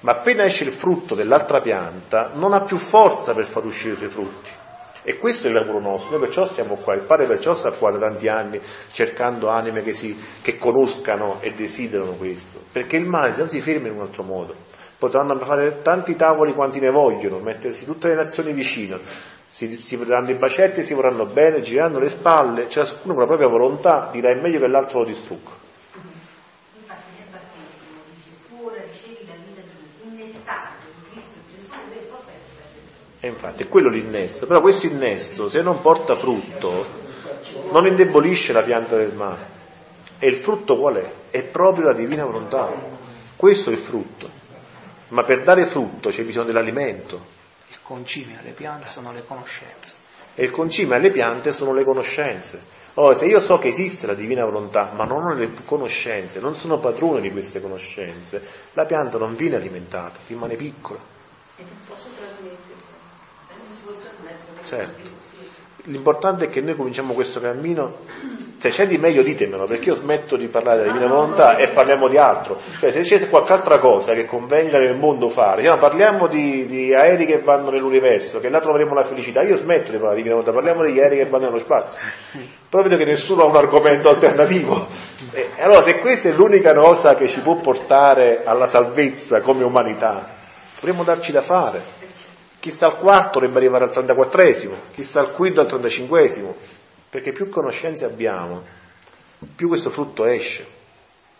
Ma appena esce il frutto dell'altra pianta, non ha più forza per far uscire i suoi frutti. E questo è il lavoro nostro, noi perciò siamo qua, il Padre perciò sta qua da tanti anni cercando anime che, si, che conoscano e desiderano questo, perché il male non si ferma in un altro modo, potranno fare tanti tavoli quanti ne vogliono, mettersi tutte le nazioni vicino, si, si vedranno i bacetti, si vorranno bene, gireranno le spalle, ciascuno con la propria volontà dirà è meglio che l'altro lo distrugga. E infatti è quello l'innesto, però questo innesto se non porta frutto non indebolisce la pianta del mare. E il frutto qual è? È proprio la divina volontà. Questo è il frutto. Ma per dare frutto c'è bisogno dell'alimento. Il concime alle piante sono le conoscenze. E il concime alle piante sono le conoscenze. Allora, se io so che esiste la divina volontà, ma non ho le conoscenze, non sono padrone di queste conoscenze, la pianta non viene alimentata, rimane piccola. Certo. L'importante è che noi cominciamo questo cammino, se c'è di meglio ditemelo, perché io smetto di parlare della divina volontà e parliamo di altro. Cioè se c'è qualche altra cosa che convenga nel mondo fare, no, parliamo di, di, aerei che vanno nell'universo, che là troveremo la felicità, io smetto di parlare di divina volontà, parliamo degli aerei che vanno nello spazio. Però vedo che nessuno ha un argomento alternativo. E allora se questa è l'unica cosa che ci può portare alla salvezza come umanità, dovremmo darci da fare. Chi sta al quarto dovrebbe arrivare al 34esimo, chi sta al quinto al 35esimo, perché più conoscenze abbiamo, più questo frutto esce.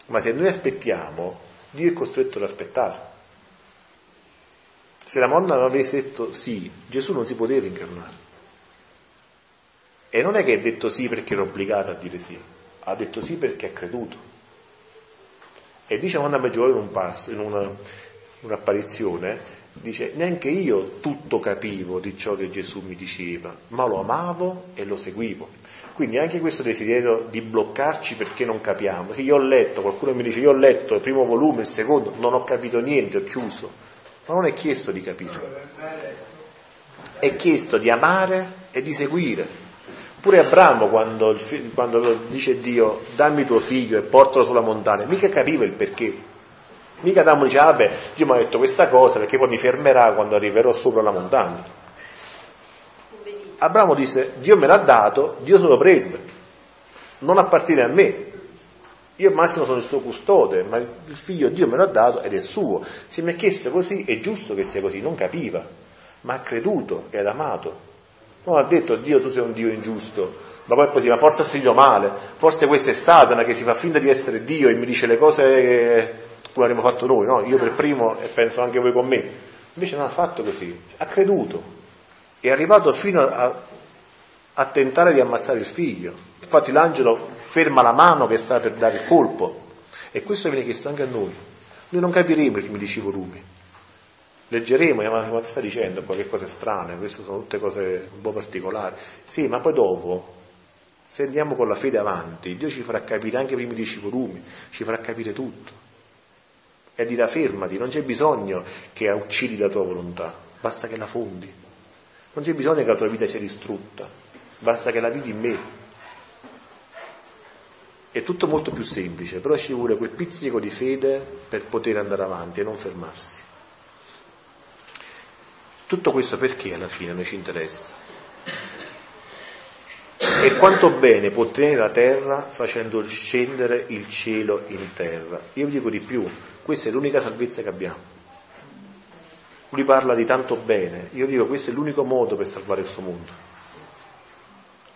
Ma se noi aspettiamo, Dio è costretto ad aspettare. Se la Madonna non avesse detto sì, Gesù non si poteva incarnare. E non è che ha detto sì perché era obbligata a dire sì, ha detto sì perché ha creduto. E dice Madonna Maggiore in un passo, in una, un'apparizione, dice neanche io tutto capivo di ciò che Gesù mi diceva, ma lo amavo e lo seguivo. Quindi anche questo desiderio di bloccarci perché non capiamo. Sì, io ho letto, qualcuno mi dice io ho letto il primo volume, il secondo, non ho capito niente, ho chiuso. Ma non è chiesto di capire. È chiesto di amare e di seguire. Pure Abramo quando, quando dice Dio dammi tuo figlio e portalo sulla montagna, mica capiva il perché Mica Adamo dice, ah, vabbè, Dio mi ha detto questa cosa perché poi mi fermerà quando arriverò sopra la montagna. Abramo disse, Dio me l'ha dato, Dio se lo prende, non appartiene a me. Io al massimo sono il suo custode, ma il figlio Dio me l'ha dato ed è suo. Se mi ha chiesto così, è giusto che sia così, non capiva, ma ha creduto e ha amato. Non ha detto, Dio tu sei un Dio ingiusto, ma poi così, ma forse ho figlio male, forse questo è Satana che si fa finta di essere Dio e mi dice le cose che come avremmo fatto noi, no? io per primo e penso anche voi con me. Invece non ha fatto così, ha creduto, è arrivato fino a, a tentare di ammazzare il figlio. Infatti l'angelo ferma la mano che sta per dare il colpo e questo viene chiesto anche a noi. Noi non capiremo i primi dieci volumi, leggeremo, ma come sta dicendo qualche cosa strana, queste sono tutte cose un po' particolari. Sì, ma poi dopo, se andiamo con la fede avanti, Dio ci farà capire anche i primi dieci volumi, ci farà capire tutto e dirà fermati, non c'è bisogno che uccidi la tua volontà, basta che la fondi, non c'è bisogno che la tua vita sia distrutta, basta che la vidi in me. È tutto molto più semplice, però ci vuole quel pizzico di fede per poter andare avanti e non fermarsi. Tutto questo perché alla fine noi ci interessa? E quanto bene può ottenere la terra facendo scendere il cielo in terra? Io vi dico di più, questa è l'unica salvezza che abbiamo. Lui parla di tanto bene, io dico questo è l'unico modo per salvare suo mondo.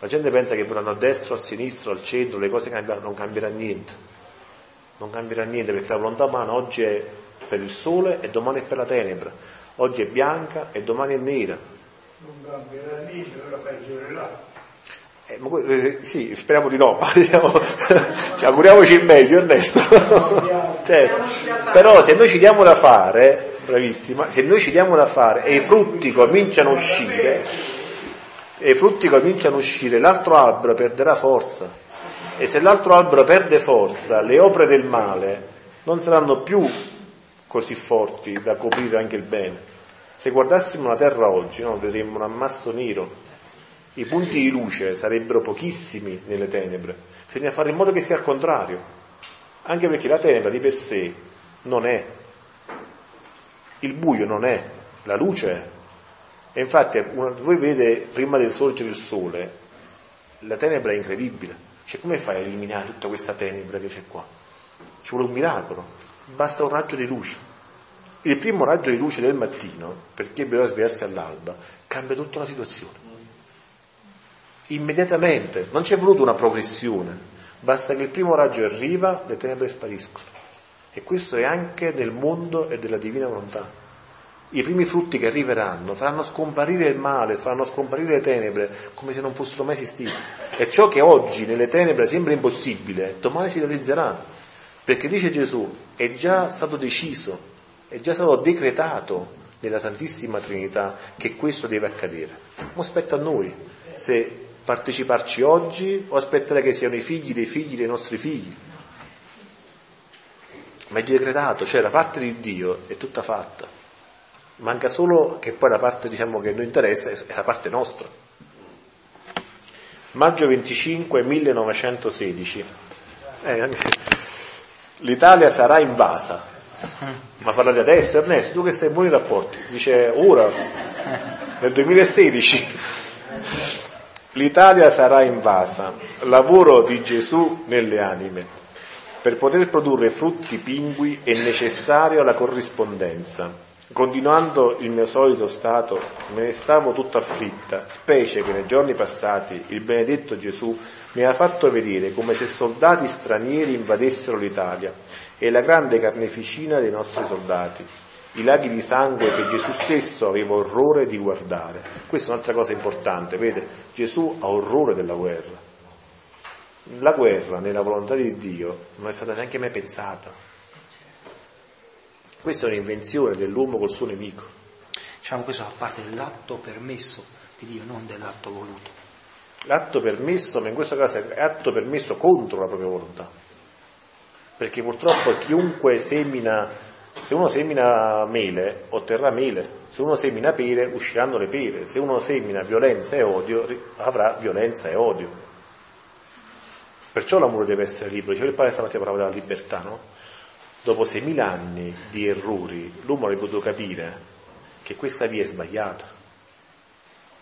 La gente pensa che vorranno a destra, a sinistra, al centro, le cose cambiano, non cambierà niente. non cambierà niente perché la volontà umana oggi è per il sole e domani è per la tenebra, oggi è bianca e domani è nera. Non cambierà niente, ora peggiorerà. Eh, que- eh, sì, speriamo di no, <laughs> diciamo, ci auguriamoci il meglio Ernesto. Certo. Però se noi ci diamo da fare, bravissima, se noi ci diamo da fare e i frutti cominciano a uscire, e i frutti cominciano a uscire, l'altro albero perderà forza. E se l'altro albero perde forza, le opere del male non saranno più così forti da coprire anche il bene. Se guardassimo la terra oggi, no, vedremmo un ammasso nero, i punti di luce sarebbero pochissimi nelle tenebre. Bisogna fare in modo che sia al contrario, anche perché la tenebra di per sé non è, il buio non è, la luce è. E infatti una- voi vedete prima del sorgere del sole, la tenebra è incredibile. Cioè come fai a eliminare tutta questa tenebra che c'è qua? Ci vuole un miracolo, basta un raggio di luce. Il primo raggio di luce del mattino, perché bisogna svegliarsi all'alba, cambia tutta la situazione. Immediatamente, non c'è voluto una progressione, basta che il primo raggio arriva, le tenebre spariscono. E questo è anche nel mondo e della divina volontà. I primi frutti che arriveranno faranno scomparire il male, faranno scomparire le tenebre come se non fossero mai esistite. E ciò che oggi nelle tenebre sembra impossibile, domani si realizzerà. Perché dice Gesù, è già stato deciso, è già stato decretato nella Santissima Trinità che questo deve accadere. Ma aspetta a noi se parteciparci oggi o aspettare che siano i figli dei figli dei nostri figli. Ma è decretato, cioè la parte di Dio è tutta fatta. Manca solo che poi la parte diciamo, che noi interessa è la parte nostra. Maggio 25 1916. Eh, L'Italia sarà invasa. Ma parlate adesso, Ernesto, tu che sei in buoni rapporti. Dice ora, nel 2016. L'Italia sarà invasa. Lavoro di Gesù nelle anime. Per poter produrre frutti pingui è necessaria la corrispondenza. Continuando il mio solito stato, me ne stavo tutta afflitta, specie che nei giorni passati il benedetto Gesù mi ha fatto vedere come se soldati stranieri invadessero l'Italia e la grande carneficina dei nostri soldati, i laghi di sangue che Gesù stesso aveva orrore di guardare. Questa è un'altra cosa importante, vede, Gesù ha orrore della guerra. La guerra nella volontà di Dio non è stata neanche mai pensata. Questa è un'invenzione dell'uomo col suo nemico. Diciamo questo fa parte dell'atto permesso di Dio, non dell'atto voluto. L'atto permesso, ma in questo caso è atto permesso contro la propria volontà. Perché purtroppo chiunque semina, se uno semina mele, otterrà mele, se uno semina pere, usciranno le pere, se uno semina violenza e odio, avrà violenza e odio. Perciò l'amore deve essere libero. Diceva il padre stamattina parlava della libertà, no? Dopo 6.000 anni di errori, l'uomo avrebbe potuto capire che questa via è sbagliata.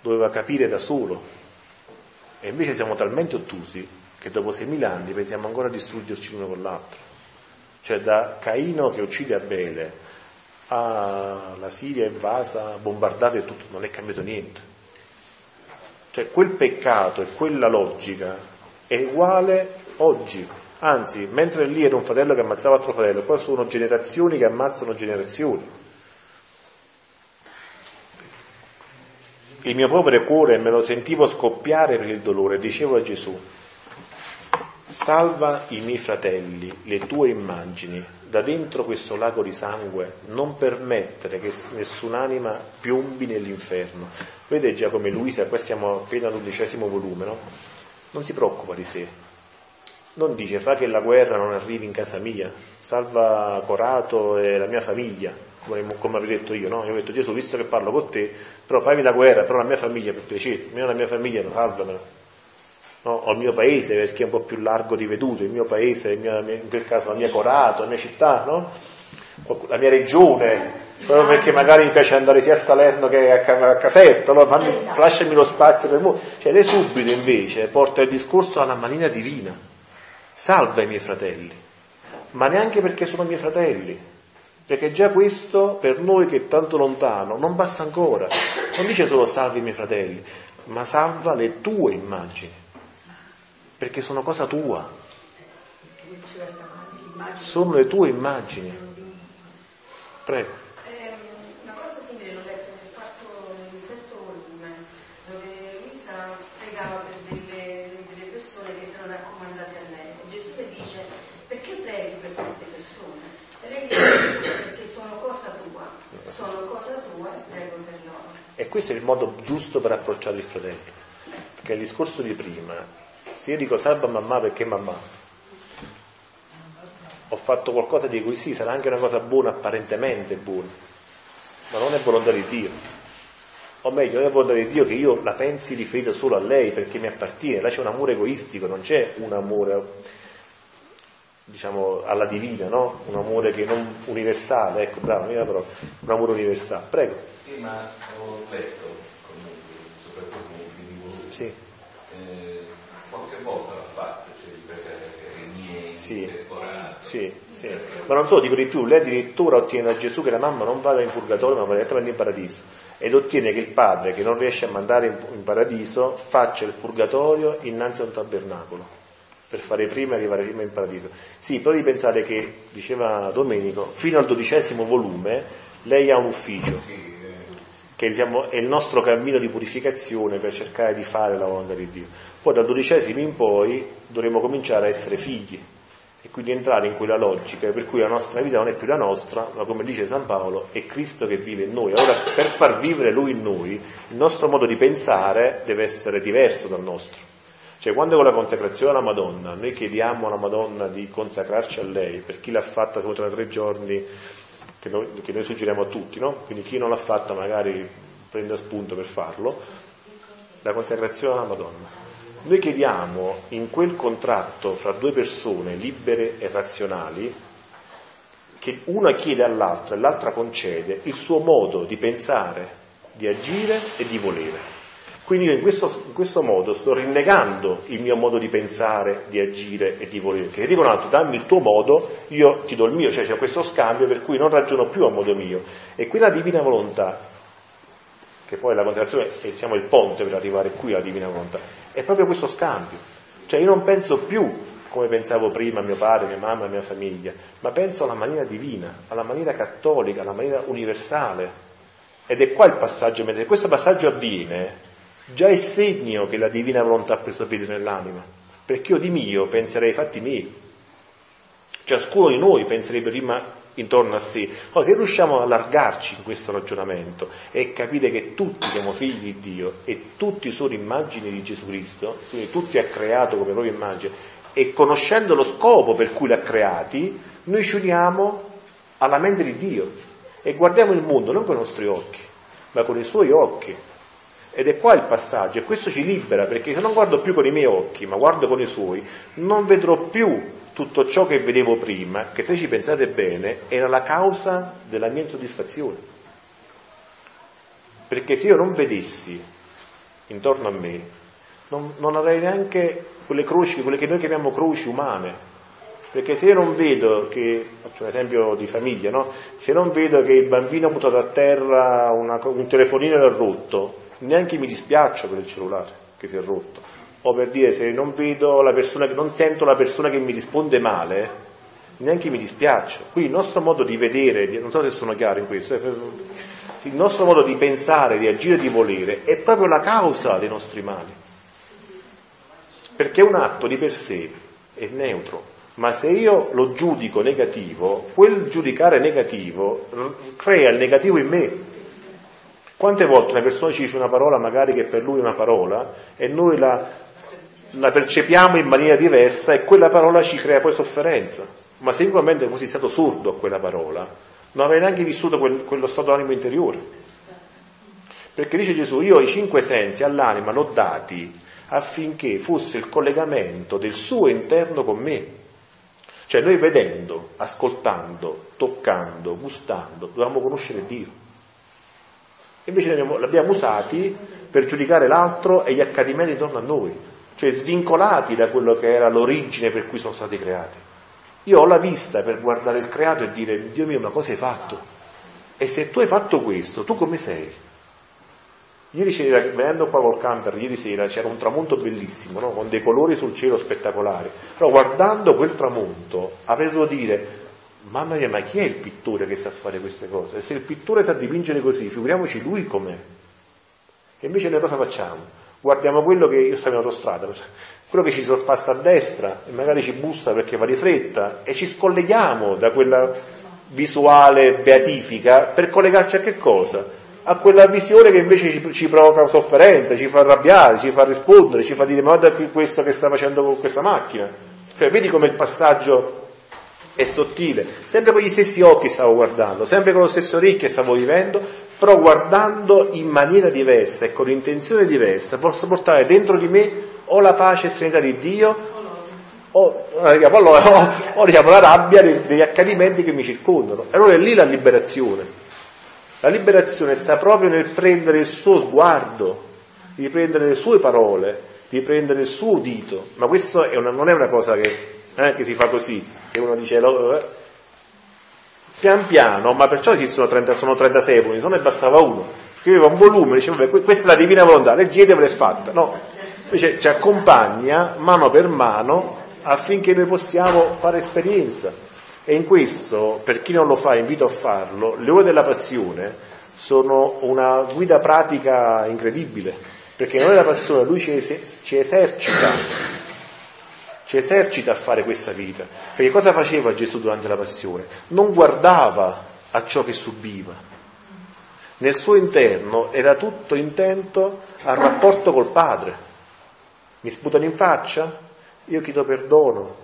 Doveva capire da solo. E invece siamo talmente ottusi che dopo 6.000 anni pensiamo ancora a distruggerci l'uno con l'altro. Cioè da Caino che uccide Abele alla Siria invasa, bombardata e tutto, non è cambiato niente. Cioè quel peccato e quella logica è uguale oggi. Anzi, mentre lì era un fratello che ammazzava altro fratello, qua sono generazioni che ammazzano generazioni. Il mio povero cuore me lo sentivo scoppiare per il dolore, dicevo a Gesù, salva i miei fratelli, le tue immagini, da dentro questo lago di sangue, non permettere che nessun'anima piombi nell'inferno. Vede già come Luisa, qua siamo appena all'undicesimo volume, no? Non si preoccupa di sé, non dice fa che la guerra non arrivi in casa mia, salva Corato e la mia famiglia, come, come avevo detto io, no? Io ho detto Gesù, visto che parlo con te, però fammi la guerra, però la mia famiglia per piacere, almeno la mia famiglia salvamela. No? O il mio paese perché è un po' più largo di vedute, il mio paese, il mio- in quel caso la mia Corato, la mia città, no? La mia regione, proprio perché magari mi piace andare sia a Salerno che a, Ca- a Caserta, allora lasciami lo spazio per me. Cioè lei subito invece porta il discorso alla manina divina salva i miei fratelli, ma neanche perché sono miei fratelli, perché già questo per noi che è tanto lontano non basta ancora, non dice solo salvi i miei fratelli, ma salva le tue immagini, perché sono cosa tua. Sono le tue immagini. Prego. Una cosa simile l'ho letta nel quarto, nel sesto volume, dove Luisa pregava per delle, delle persone che si erano raccomandate a lei. Gesù le dice, perché preghi per queste persone? Lei dice, perché sono cosa tua, sono cosa tua prego per loro. E questo è il modo giusto per approcciare il fratello. Perché il discorso di prima, se io dico salva mamma perché mamma, ho fatto qualcosa di cui sì, sarà anche una cosa buona, apparentemente buona, ma non è volontà di Dio. O meglio, non è volontà di Dio che io la pensi riferita solo a lei perché mi appartiene, là c'è un amore egoistico, non c'è un amore, diciamo, alla divina, no? Un amore che non universale, ecco, bravo, mia parola, un amore universale. Prego. Sì, ma ho letto comunque, soprattutto nei film voluti, Sì, eh, qualche volta l'ha fatto, cioè di pregare per i miei Sì. sì, sì. Ma non solo, dico di più, lei addirittura ottiene da Gesù che la mamma non vada in purgatorio ma vada direttamente in paradiso. Ed ottiene che il padre, che non riesce a mandare in, paradiso, faccia il purgatorio innanzi a un tabernacolo, per fare prima e arrivare prima in paradiso. Sì, però devi pensare che, diceva Domenico, fino al dodicesimo volume lei ha un ufficio, che diciamo, è il nostro cammino di purificazione per cercare di fare la volontà di Dio. Poi dal dodicesimo in poi dovremo cominciare a essere figli e quindi entrare in quella logica per cui la nostra vita non è più la nostra, ma come dice San Paolo, è Cristo che vive in noi. Allora, per far vivere Lui in noi, il nostro modo di pensare deve essere diverso dal nostro. Cioè, quando con la consacrazione alla Madonna noi chiediamo alla Madonna di consacrarci a lei, per chi l'ha fatta siamo tra tre giorni, che noi, che noi suggeriamo a tutti, no? Quindi chi non l'ha fatta magari prenda spunto per farlo, la consacrazione alla Madonna. Noi chiediamo in quel contratto fra due persone libere e razionali che una chiede all'altra e l'altra concede il suo modo di pensare, di agire e di volere. Quindi io in questo, in questo modo sto rinnegando il mio modo di pensare, di agire e di volere. Che dicono altro, dammi il tuo modo, io ti do il mio, cioè c'è questo scambio per cui non ragiono più a modo mio. E quella divina volontà, che poi la consacrazione è diciamo, il ponte per arrivare qui alla divina volontà, è proprio questo scambio. Cioè io non penso più come pensavo prima a mio padre, mia mamma, mia famiglia, ma penso alla maniera divina, alla maniera cattolica, alla maniera universale. Ed è qua il passaggio, mentre questo passaggio avviene, già è segno che la divina volontà ha preso piede nell'anima, perché io di mio penserei ai fatti miei. Ciascuno di noi penserebbe prima intorno a sé. Allora, se riusciamo ad allargarci in questo ragionamento e capire che tutti siamo figli di Dio e tutti sono immagini di Gesù Cristo, quindi tutti ha creato come propria immagine, e conoscendo lo scopo per cui l'ha creati, noi ci uniamo alla mente di Dio e guardiamo il mondo non con i nostri occhi, ma con i suoi occhi. Ed è qua il passaggio, e questo ci libera, perché se non guardo più con i miei occhi, ma guardo con i suoi, non vedrò più tutto ciò che vedevo prima, che se ci pensate bene, era la causa della mia insoddisfazione. Perché se io non vedessi intorno a me, non, non avrei neanche quelle croci, quelle che noi chiamiamo croci umane. Perché se io non vedo che, faccio un esempio di famiglia, no? Se non vedo che il bambino ha buttato a terra una, un telefonino e l'ha rotto, neanche mi dispiaccio per il cellulare che si è rotto. O per dire, se non vedo la persona non sento la persona che mi risponde male, neanche mi dispiaccio. Qui il nostro modo di vedere, non so se sono chiaro in questo, eh, il nostro modo di pensare, di agire, di volere è proprio la causa dei nostri mali. Perché un atto di per sé è neutro, ma se io lo giudico negativo, quel giudicare negativo crea il negativo in me. Quante volte una persona ci dice una parola magari che per lui è una parola e noi la, la percepiamo in maniera diversa e quella parola ci crea poi sofferenza. Ma se sicuramente fossi stato sordo a quella parola, non avrei neanche vissuto quel- quello stato d'animo interiore. Perché dice Gesù, io i cinque sensi all'anima l'ho dati affinché fosse il collegamento del suo interno con me. Cioè noi vedendo, ascoltando, toccando, gustando, dovevamo conoscere Dio. Invece abbiamo- l'abbiamo usati per giudicare l'altro e gli accadimenti intorno a noi, cioè svincolati da quello che era l'origine per cui sono stati creati. Io ho la vista per guardare il creato e dire, Dio mio, ma cosa hai fatto? E se tu hai fatto questo, tu come sei? Ieri sera, venendo qua col camper, ieri sera c'era un tramonto bellissimo, no? con dei colori sul cielo spettacolari. Però guardando quel tramonto avrei dovuto dire, mamma mia, ma chi è il pittore che sa fare queste cose? E se il pittore sa dipingere così, figuriamoci lui com'è. E invece noi cosa facciamo? Guardiamo quello che, io sto in autostrada, quello che ci sorpassa a destra e magari ci bussa perché va di fretta e ci scolleghiamo da quella visuale beatifica per collegarci a che cosa? a quella visione che invece ci, ci, provoca sofferenza, ci fa arrabbiare, ci fa rispondere, ci fa dire ma guarda qui questo che sta facendo con questa macchina. Cioè, vedi come il passaggio è sottile. Sempre con gli stessi occhi stavo guardando, sempre con lo stesso orecchio stavo vivendo, però guardando in maniera diversa e con intenzione diversa, posso portare dentro di me o la pace e serenità di Dio o, <laughs> o, o diciamo, la rabbia degli accadimenti che mi circondano. E allora è lì la liberazione. La liberazione sta proprio nel prendere il suo sguardo, di prendere le sue parole, di prendere il suo udito, ma questo è una, non è una cosa che, eh, che, si fa così, che uno dice eh, pian piano, ma perciò esistono 30, sono 36 volumi, se no ne bastava uno, scriveva un volume, diceva questa è la divina volontà, leggetevela e fatta, no, invece ci accompagna mano per mano affinché noi possiamo fare esperienza. E in questo, per chi non lo fa, invito a farlo, le ore della passione sono una guida pratica incredibile, perché ore della passione lui ci, ci esercita, ci esercita a fare questa vita. Perché cosa faceva Gesù durante la passione? Non guardava a ciò che subiva. Nel suo interno era tutto intento al rapporto col Padre. Mi sputano in faccia? Io chiedo perdono,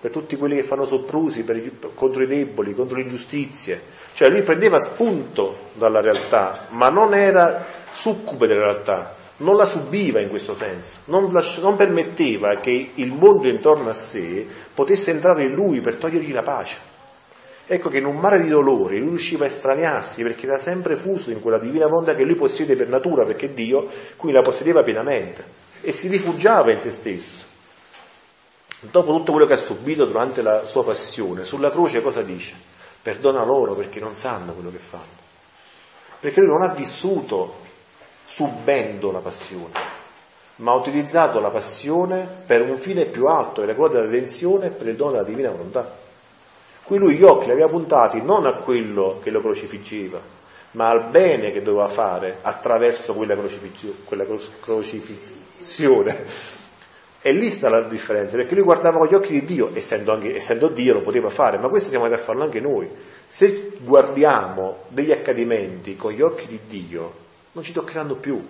per tutti quelli che fanno soprusi i, contro i deboli, contro le ingiustizie. Cioè lui prendeva spunto dalla realtà, ma non era succube della realtà, non la subiva in questo senso, non, non permetteva che il mondo intorno a sé potesse entrare in lui per togliergli la pace. Ecco che in un mare di dolori lui riusciva a estraniarsi perché era sempre fuso in quella divina volontà che lui possiede per natura, perché Dio qui la possedeva pienamente e si rifugiava in se stesso dopo tutto quello che ha subito durante la sua passione, sulla croce cosa dice? Perdona loro perché non sanno quello che fanno. Perché lui non ha vissuto subendo la passione, ma ha utilizzato la passione per un fine più alto, la quello della redenzione per il dono della divina volontà. Qui lui gli occhi li aveva puntati non a quello che lo crocifiggeva, ma al bene che doveva fare attraverso quella, quella crocifissione e lì sta la differenza, perché lui guardava con gli occhi di Dio, essendo, anche, essendo Dio lo poteva fare, ma questo siamo andati a farlo anche noi. Se guardiamo degli accadimenti con gli occhi di Dio, non ci toccheranno più.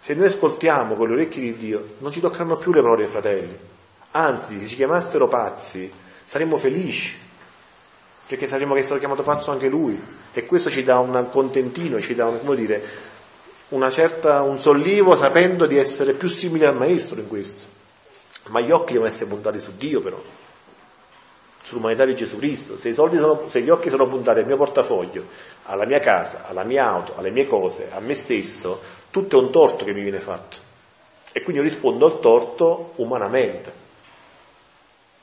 Se noi ascoltiamo con le orecchie di Dio, non ci toccheranno più le parole dei fratelli. Anzi, se ci chiamassero pazzi, saremmo felici, perché sapremmo che è stato chiamato pazzo anche lui. E questo ci dà un contentino, ci dà un, dire, certa, un sollievo sapendo di essere più simile al Maestro in questo. Ma gli occhi devono essere puntati su Dio però, sull'umanità di Gesù Cristo. Se, sono, se gli occhi sono puntati al mio portafoglio, alla mia casa, alla mia auto, alle mie cose, a me stesso, tutto è un torto che mi viene fatto. E quindi io rispondo al torto umanamente.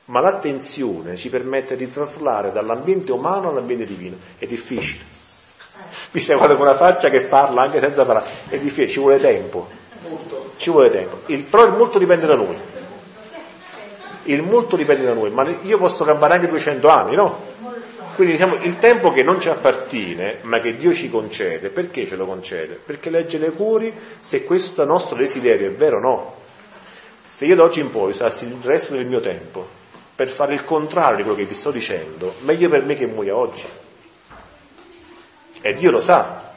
Ma l'attenzione ci permette di traslare dall'ambiente umano all'ambiente divino. È difficile mi stai guardando con una faccia che parla anche senza parlare, è difficile, ci vuole tempo. Ci vuole tempo. Il, però il molto dipende da noi. Il molto dipende da noi, ma io posso campare anche 200 anni, no? Quindi diciamo il tempo che non ci appartiene, ma che Dio ci concede, perché ce lo concede? Perché legge nei cuori se questo nostro desiderio è vero o no. Se io da oggi in poi usassi il resto del mio tempo per fare il contrario di quello che vi sto dicendo, meglio per me che muoia oggi. E Dio lo sa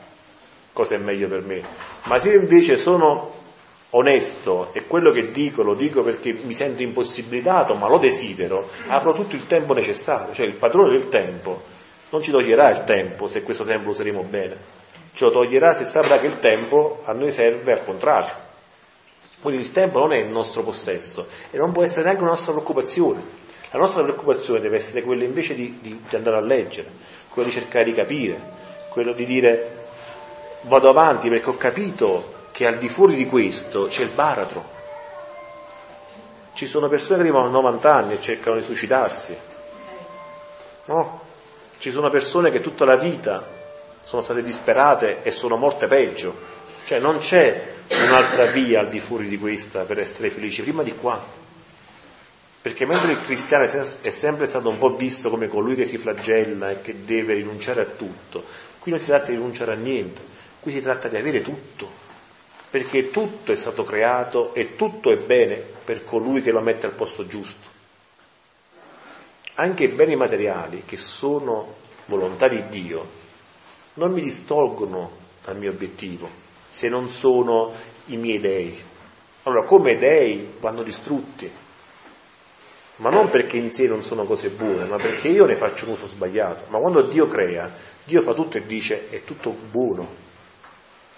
cosa è meglio per me. Ma se io invece sono onesto e quello che dico lo dico perché mi sento impossibilitato, ma lo desidero, avrò tutto il tempo necessario. Cioè il padrone del tempo non ci toglierà il tempo se questo tempo lo useremo bene, ce lo toglierà se saprà che il tempo a noi serve al contrario. Quindi il tempo non è il nostro possesso e non può essere neanche una nostra preoccupazione. La nostra preoccupazione deve essere quella invece di, di, di andare a leggere, quella di cercare di capire, quello di dire vado avanti perché ho capito che al di fuori di questo c'è il baratro. Ci sono persone che arrivano a 90 anni e cercano di suicidarsi. No? Ci sono persone che tutta la vita sono state disperate e sono morte peggio. Cioè non c'è un'altra via al di fuori di questa per essere felici, prima di qua. Perché mentre il cristiano è sempre stato un po' visto come colui che si flagella e che deve rinunciare a tutto, qui non si tratta di rinunciare a niente, qui si tratta di avere tutto, perché tutto è stato creato e tutto è bene per colui che lo mette al posto giusto. Anche i beni materiali, che sono volontà di Dio, non mi distolgono dal mio obiettivo, se non sono i miei dei. Allora, come dei vanno distrutti, ma non perché in sé non sono cose buone, ma perché io ne faccio un uso sbagliato. Ma quando Dio crea, Dio fa tutto e dice è tutto buono.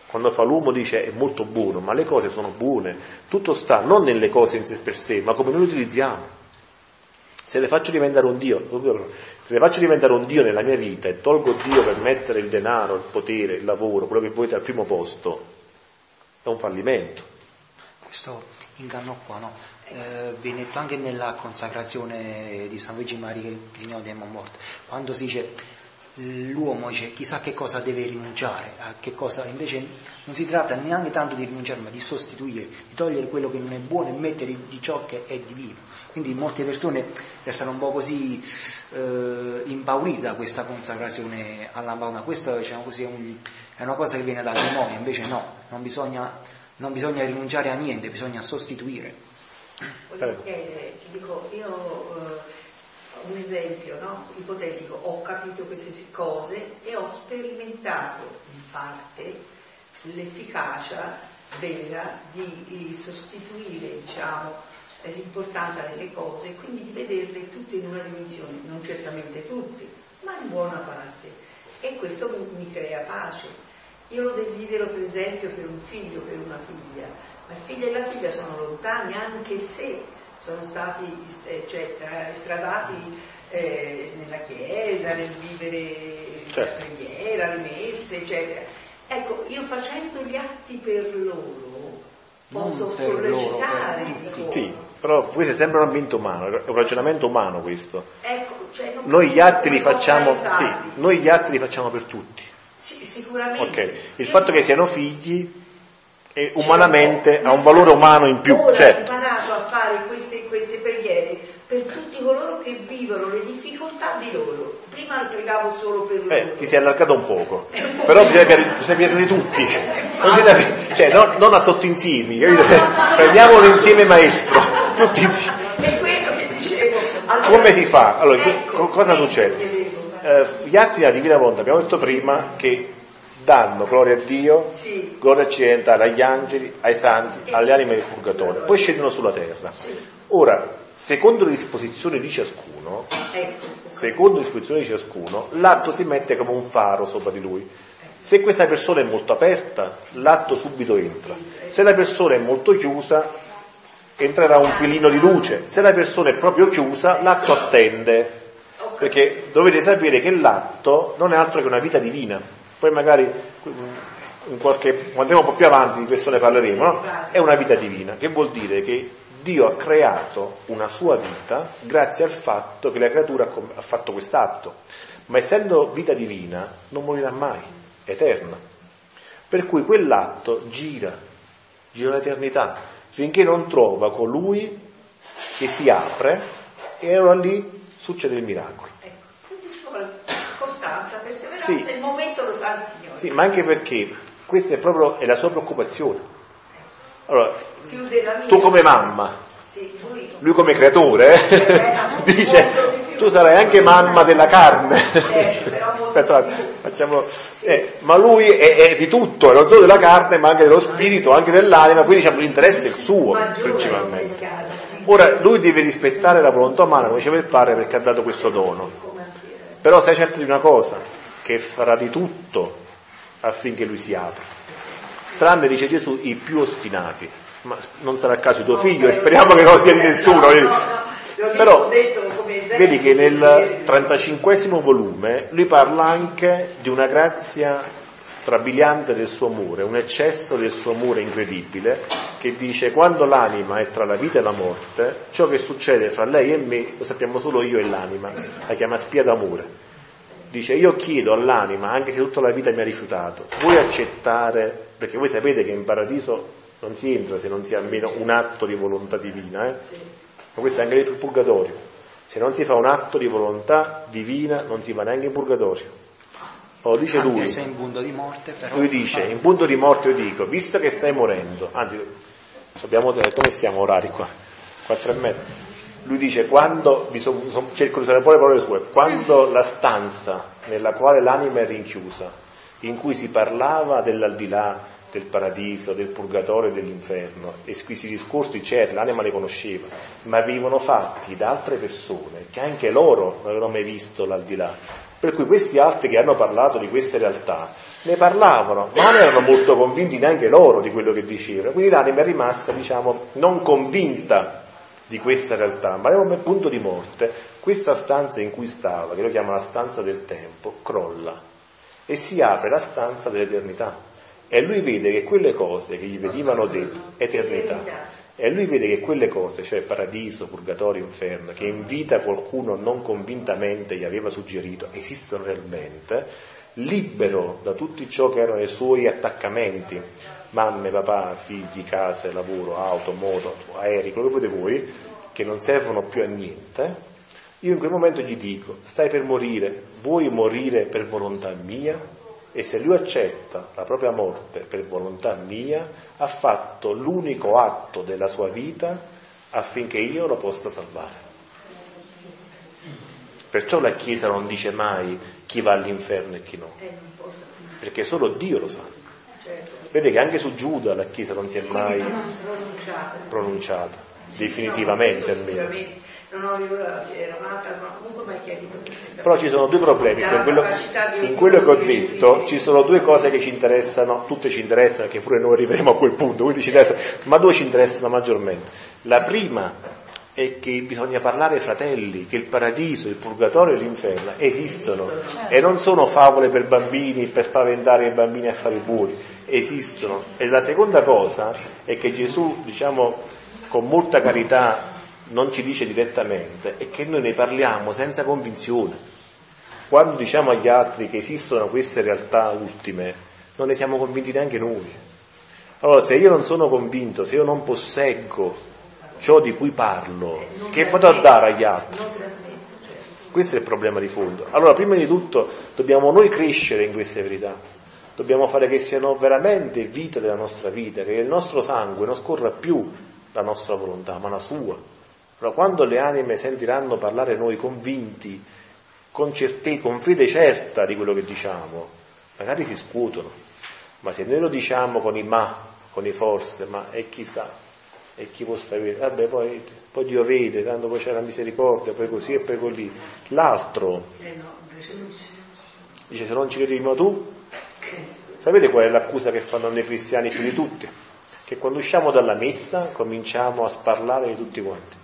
Quando fa l'uomo dice è molto buono, ma le cose sono buone. Tutto sta non nelle cose in sé per sé, ma come noi le utilizziamo. Se le faccio diventare un Dio, se le faccio diventare un Dio nella mia vita e tolgo Dio per mettere il denaro, il potere, il lavoro, quello che volete al primo posto, è un fallimento. Questo inganno qua, no? Eh, viene detto anche nella consacrazione di San Luigi Maria Grignò di morte, quando si dice l'uomo dice chissà che cosa deve rinunciare, a che cosa invece non si tratta neanche tanto di rinunciare, ma di sostituire, di togliere quello che non è buono e mettere di ciò che è divino. Quindi molte persone restano un po' così eh, impaurite da questa consacrazione alla Madonna. Questa diciamo così, è, un, è, una cosa che viene dal demonio, invece no, non bisogna, non bisogna rinunciare a niente, bisogna sostituire. Voglio chiedere, ti dico, io un esempio no? ipotetico, ho capito queste cose e ho sperimentato in parte l'efficacia vera di, di sostituire diciamo, l'importanza delle cose e quindi di vederle tutte in una dimensione, non certamente tutte, ma in buona parte. E questo mi, mi crea pace. Io lo desidero per esempio per un figlio, per una figlia, ma il figlio e la figlia sono lontani anche se sono stati eh, cioè, estradati eh, nella chiesa, nel vivere certo. la preghiera, le messe, eccetera. Ecco, io facendo gli atti per loro posso sollecitare loro, per. Sì, però questo è sempre un ambiente umano, è un ragionamento umano questo. Ecco, cioè noi gli atti li facciamo, sì, noi gli atti li facciamo per tutti. Sì, sicuramente. Okay. Il io fatto che siano figli e umanamente ha un valore umano in più. Ora certo. ho imparato a fare queste, queste preghiere per tutti coloro che vivono le difficoltà di loro. Prima pregavo solo per loro. Eh, ti sei allargato un poco, <laughs> però bisogna piacerli tutti. <laughs> cioè, non, non a sottinsiemi, capito? Prendiamolo insieme maestro, <laughs> tutti insieme. È quello che dicevo. Allora, Come si fa? Allora, ecco, cosa succede? Eh, gli atti della Divina Volontà, abbiamo detto prima che danno gloria a Dio, Sì. gloria occidentale agli angeli, ai santi, alle anime del purgatorio, poi scendono sulla terra. Ora, secondo le disposizioni di ciascuno, Ecco, secondo le disposizioni di ciascuno, l'atto si mette come un faro sopra di lui. Se questa persona è molto aperta, l'atto subito entra. Se la persona è molto chiusa, entrerà un filino di luce. Se la persona è proprio chiusa, l'atto attende. Perché dovete sapere che l'atto non è altro che una vita divina. Poi magari in qualche, quando andiamo un po' più avanti di questo ne parleremo, no? È una vita divina, che vuol dire che Dio ha creato una sua vita grazie al fatto che la creatura ha fatto quest'atto. Ma essendo vita divina non morirà mai, è eterna. Per cui quell'atto gira, gira l'eternità, finché non trova colui che si apre e allora lì succede il miracolo. ecco. Quindi ci vuole costanza, perseveranza, Sì. il momento lo sa il Signore. Sì, ma anche perché questa è proprio è la sua preoccupazione. Allora, tu come mamma, lui. come creatore, eh, <laughs> dice tu sarai anche mamma della carne. <laughs> Aspetta, più. facciamo, eh, ma lui è, è di tutto, non solo della carne, ma anche dello spirito, anche dell'anima, quindi diciamo, l'interesse è il suo principalmente. Ora lui deve rispettare la volontà umana, come diceva il padre, perché ha dato questo dono. Però sei certo di una cosa, che farà di tutto affinché lui si apra. Tranne, dice Gesù, i più ostinati. Ma non sarà il caso tuo figlio, e speriamo che non sia di nessuno. Però vedi che nel di- 35 volume lui parla anche di una grazia strabiliante del suo amore, un eccesso del suo amore incredibile, che dice quando l'anima è tra la vita e la morte, ciò che succede fra lei e me lo sappiamo solo io e l'anima, la chiama spia d'amore. Dice io chiedo all'anima, anche se tutta la vita mi ha rifiutato, vuoi accettare perché voi sapete che in paradiso non si entra se non si ha almeno un atto di volontà divina, eh? ma questo è anche il purgatorio. Se non si fa un atto di volontà divina non si va neanche in purgatorio. Lo dice Anche lui. se in punto di morte, però. Lui dice, in punto di morte io dico, visto che stai morendo, anzi, abbiamo, come siamo orari qua? Quattro e mezza. Lui dice, quando, vi son- son- cerco di usare poi le parole sue, quando la stanza nella quale l'anima è rinchiusa, in cui si parlava dell'aldilà, del paradiso, del purgatorio e dell'inferno, e questi discorsi c'erano, l'anima le conosceva, ma venivano fatti da altre persone che anche loro non avevano mai visto l'aldilà. Per cui questi altri che hanno parlato di queste realtà ne parlavano, ma non erano molto convinti neanche loro di quello che dicevano. Quindi l'anima è rimasta, diciamo, non convinta di questa realtà, ma era come punto di morte. Questa stanza in cui stava, che lo chiama la stanza del tempo, crolla e si apre la stanza dell'eternità. E lui vede che quelle cose che gli venivano dette, eternità, e lui vede che quelle cose, cioè paradiso, purgatorio, inferno, che in vita qualcuno non convintamente gli aveva suggerito, esistono realmente, libero da tutti ciò che erano i suoi attaccamenti, mamme, papà, figli, case, lavoro, auto, moto, aerei, quello che volete voi, che non servono più a niente, io in quel momento gli dico, stai per morire, vuoi morire per volontà mia? E se lui accetta la propria morte per volontà mia, ha fatto l'unico atto della sua vita affinché io lo possa salvare. Perciò la Chiesa non dice mai chi va all'inferno e chi no, Eh, perché solo Dio lo sa. Certo. Vede che anche su Giuda la Chiesa non si è mai pronunciata, definitivamente No, almeno. Non ho ricordato se era un'altra, ma comunque mi hai chiarito. Però ci sono due problemi. Quello, in quello che ho detto ci sono due cose che ci interessano, tutte ci interessano, che pure noi arriveremo a quel punto, quindi ci interessano, ma due ci interessano maggiormente. La prima è che bisogna parlare ai fratelli, che il paradiso, il purgatorio e l'inferno esistono e non sono favole per bambini, per spaventare i bambini a fare i buoni, esistono. E la seconda cosa è che Gesù, diciamo, con molta carità non ci dice direttamente è che noi ne parliamo senza convinzione. Quando diciamo agli altri che esistono queste realtà ultime, non ne siamo convinti neanche noi. Allora, se io non sono convinto, se io non posseggo ciò di cui parlo, che vado a dare agli altri? Non certo. Questo è il problema di fondo. Allora, prima di tutto, dobbiamo noi crescere in queste verità. Dobbiamo fare che siano veramente vita della nostra vita, che il nostro sangue non scorra più la nostra volontà, ma la sua. Allora, quando le anime sentiranno parlare noi convinti, con certezza, con fede certa di quello che diciamo, magari si scuotono. Ma se noi lo diciamo con i ma, con i forse, ma e chissà, e chi può sapere? Vabbè, poi, poi Dio vede, tanto poi c'è la misericordia, poi così e poi così. L'altro Eh dice se non ci credi ma tu, sapete qual è l'accusa che fanno noi cristiani più di tutti? Che quando usciamo dalla messa cominciamo a sparlare di tutti quanti.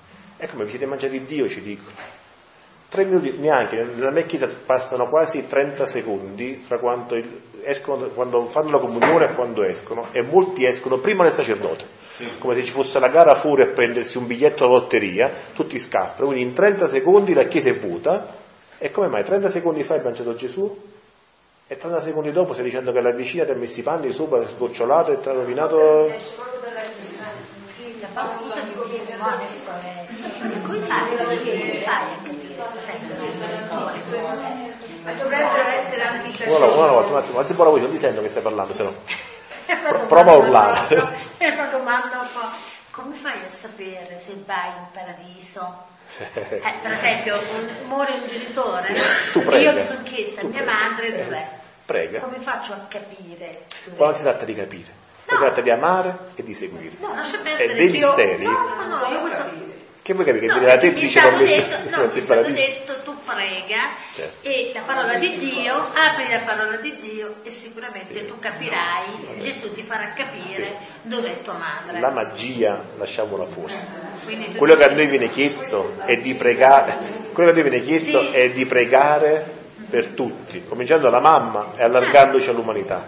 E come vi siete mangiati Dio, ci dicono. Tre minuti, neanche, nella mia chiesa passano quasi 30 secondi fra quando, il- escono, quando fanno la comunione e quando escono, e molti escono prima del sacerdote, come se ci fosse la gara fuori a prendersi un biglietto alla lotteria, tutti scappano, quindi in 30 secondi la chiesa è vuota, e come mai 30 secondi fa hai mangiato Gesù? E 30 secondi dopo stai dicendo che la vicina ti ha messo i panni sopra, ti ha sgocciolato e ti ha rovinato... Come Fai. Ma dovrebbero essere anche i Una, una volta, un attimo, alzi un po' la voce, non ti sento che stai parlando, se no. Pro- prova a urlare. È una domanda un po'. Come fai a sapere se vai in paradiso? Eh, per esempio, un- muore un genitore, Tu prega. io mi sono chiesta a mia prega. madre dov'è. Prega. Come faccio a capire? Qua non si tratta di capire, si tratta di amare e di seguire. No, E dei misteri? No, no, no, io questo... Che vuoi capire? Che No, la te dice è non mi detto, no, ti fa la detto tu prega Certo. e la parola di Dio, apri la parola di Dio e sicuramente tu capirai, Gesù ti farà capire dov'è tua madre. La magia lasciamola fuori. Quindi tu Quello che a noi viene chiesto è di pregare, quello che a noi viene chiesto Sì. è di pregare per tutti, cominciando dalla mamma e allargandoci all'umanità.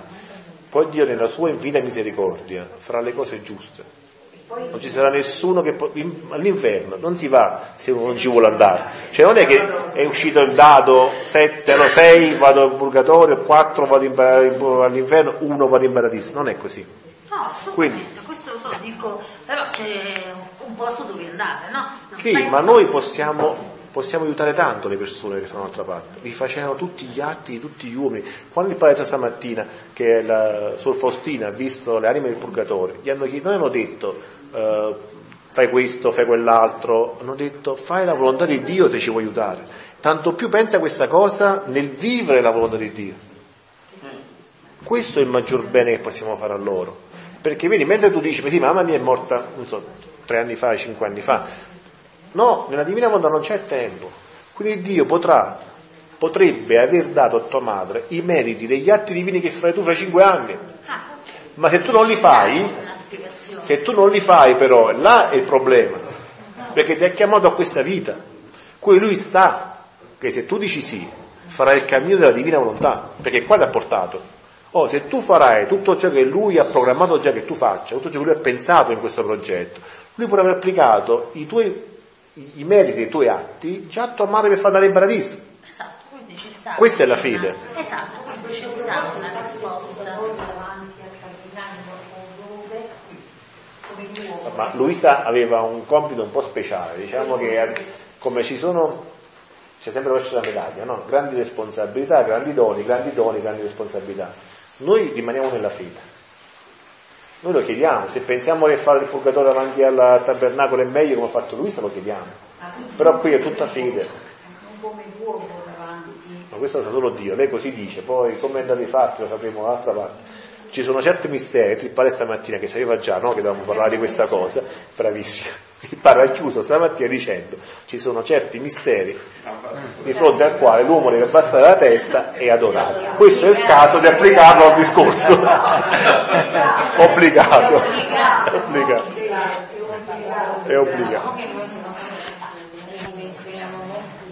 Poi Dio nella sua infinita misericordia farà le cose giuste. Non ci sarà nessuno che può, in- all'inferno non si va se uno non ci vuole andare. Cioè non è che è uscito il dado 7, no, 6 vado in purgatorio, 4 vado in, all'inferno, 1 vado in paradiso. Non è così. No, assolutamente, questo lo so, dico, però c'è un posto dove andare, no? Non Sì, ma noi possiamo, possiamo aiutare tanto le persone che sono dall'altra parte. Vi facevano tutti gli atti di tutti gli uomini. Quando il padre stamattina, che è la Sor Faustina, ha visto le anime del purgatorio, gli hanno, chied- non hanno detto eh, fai questo, fai quell'altro, hanno detto fai la volontà di Dio se ci vuoi aiutare. Tanto più pensa a questa cosa nel vivere la volontà di Dio. Questo è il maggior bene che possiamo fare a loro. Perché vedi, mentre tu dici, ma sì, mamma mia è morta, non so, tre anni fa, cinque anni fa, no, nella Divina Volontà non c'è tempo. Quindi Dio potrà, potrebbe aver dato a tua madre i meriti degli atti divini che farai tu fra cinque anni. Ah, Ma se tu non li fai, se tu non li fai però, là è il problema, perché ti ha chiamato a questa vita, cui lui sta, che se tu dici sì, farai il cammino della divina volontà, perché qua ti ha portato. Oh, se tu farai tutto ciò che lui ha programmato già che tu faccia, tutto ciò che lui ha pensato in questo progetto, lui può aver applicato i, tuoi, i meriti dei tuoi atti già tua madre per far andare in paradiso. Esatto, quindi ci sta. Questa è la fede. Esatto, quindi ci sta una risposta. Ma Luisa aveva un compito un po' speciale, diciamo che come ci sono, c'è sempre la faccia della medaglia, no? grandi responsabilità, grandi doni, grandi doni, grandi responsabilità. Noi rimaniamo nella fede. Noi lo chiediamo, se pensiamo che fare il purgatorio davanti al tabernacolo è meglio come ha fatto Luisa, lo chiediamo. Però qui è tutta fede. Ma questo lo sa solo Dio, lei così dice, poi come è andato i fatti lo sapremo dall'altra parte. Ci sono certi misteri, il padre stamattina che sapeva già no, che dovevamo parlare di questa cosa, bravissimo. Il padre ha chiuso stamattina dicendo ci sono certi misteri di fronte al quale l'uomo deve abbassare la testa e adorare. Questo è il caso di applicarlo al discorso. <laughs> Obbligato. Obbligato. È obbligato. Ridimensioniamo molto.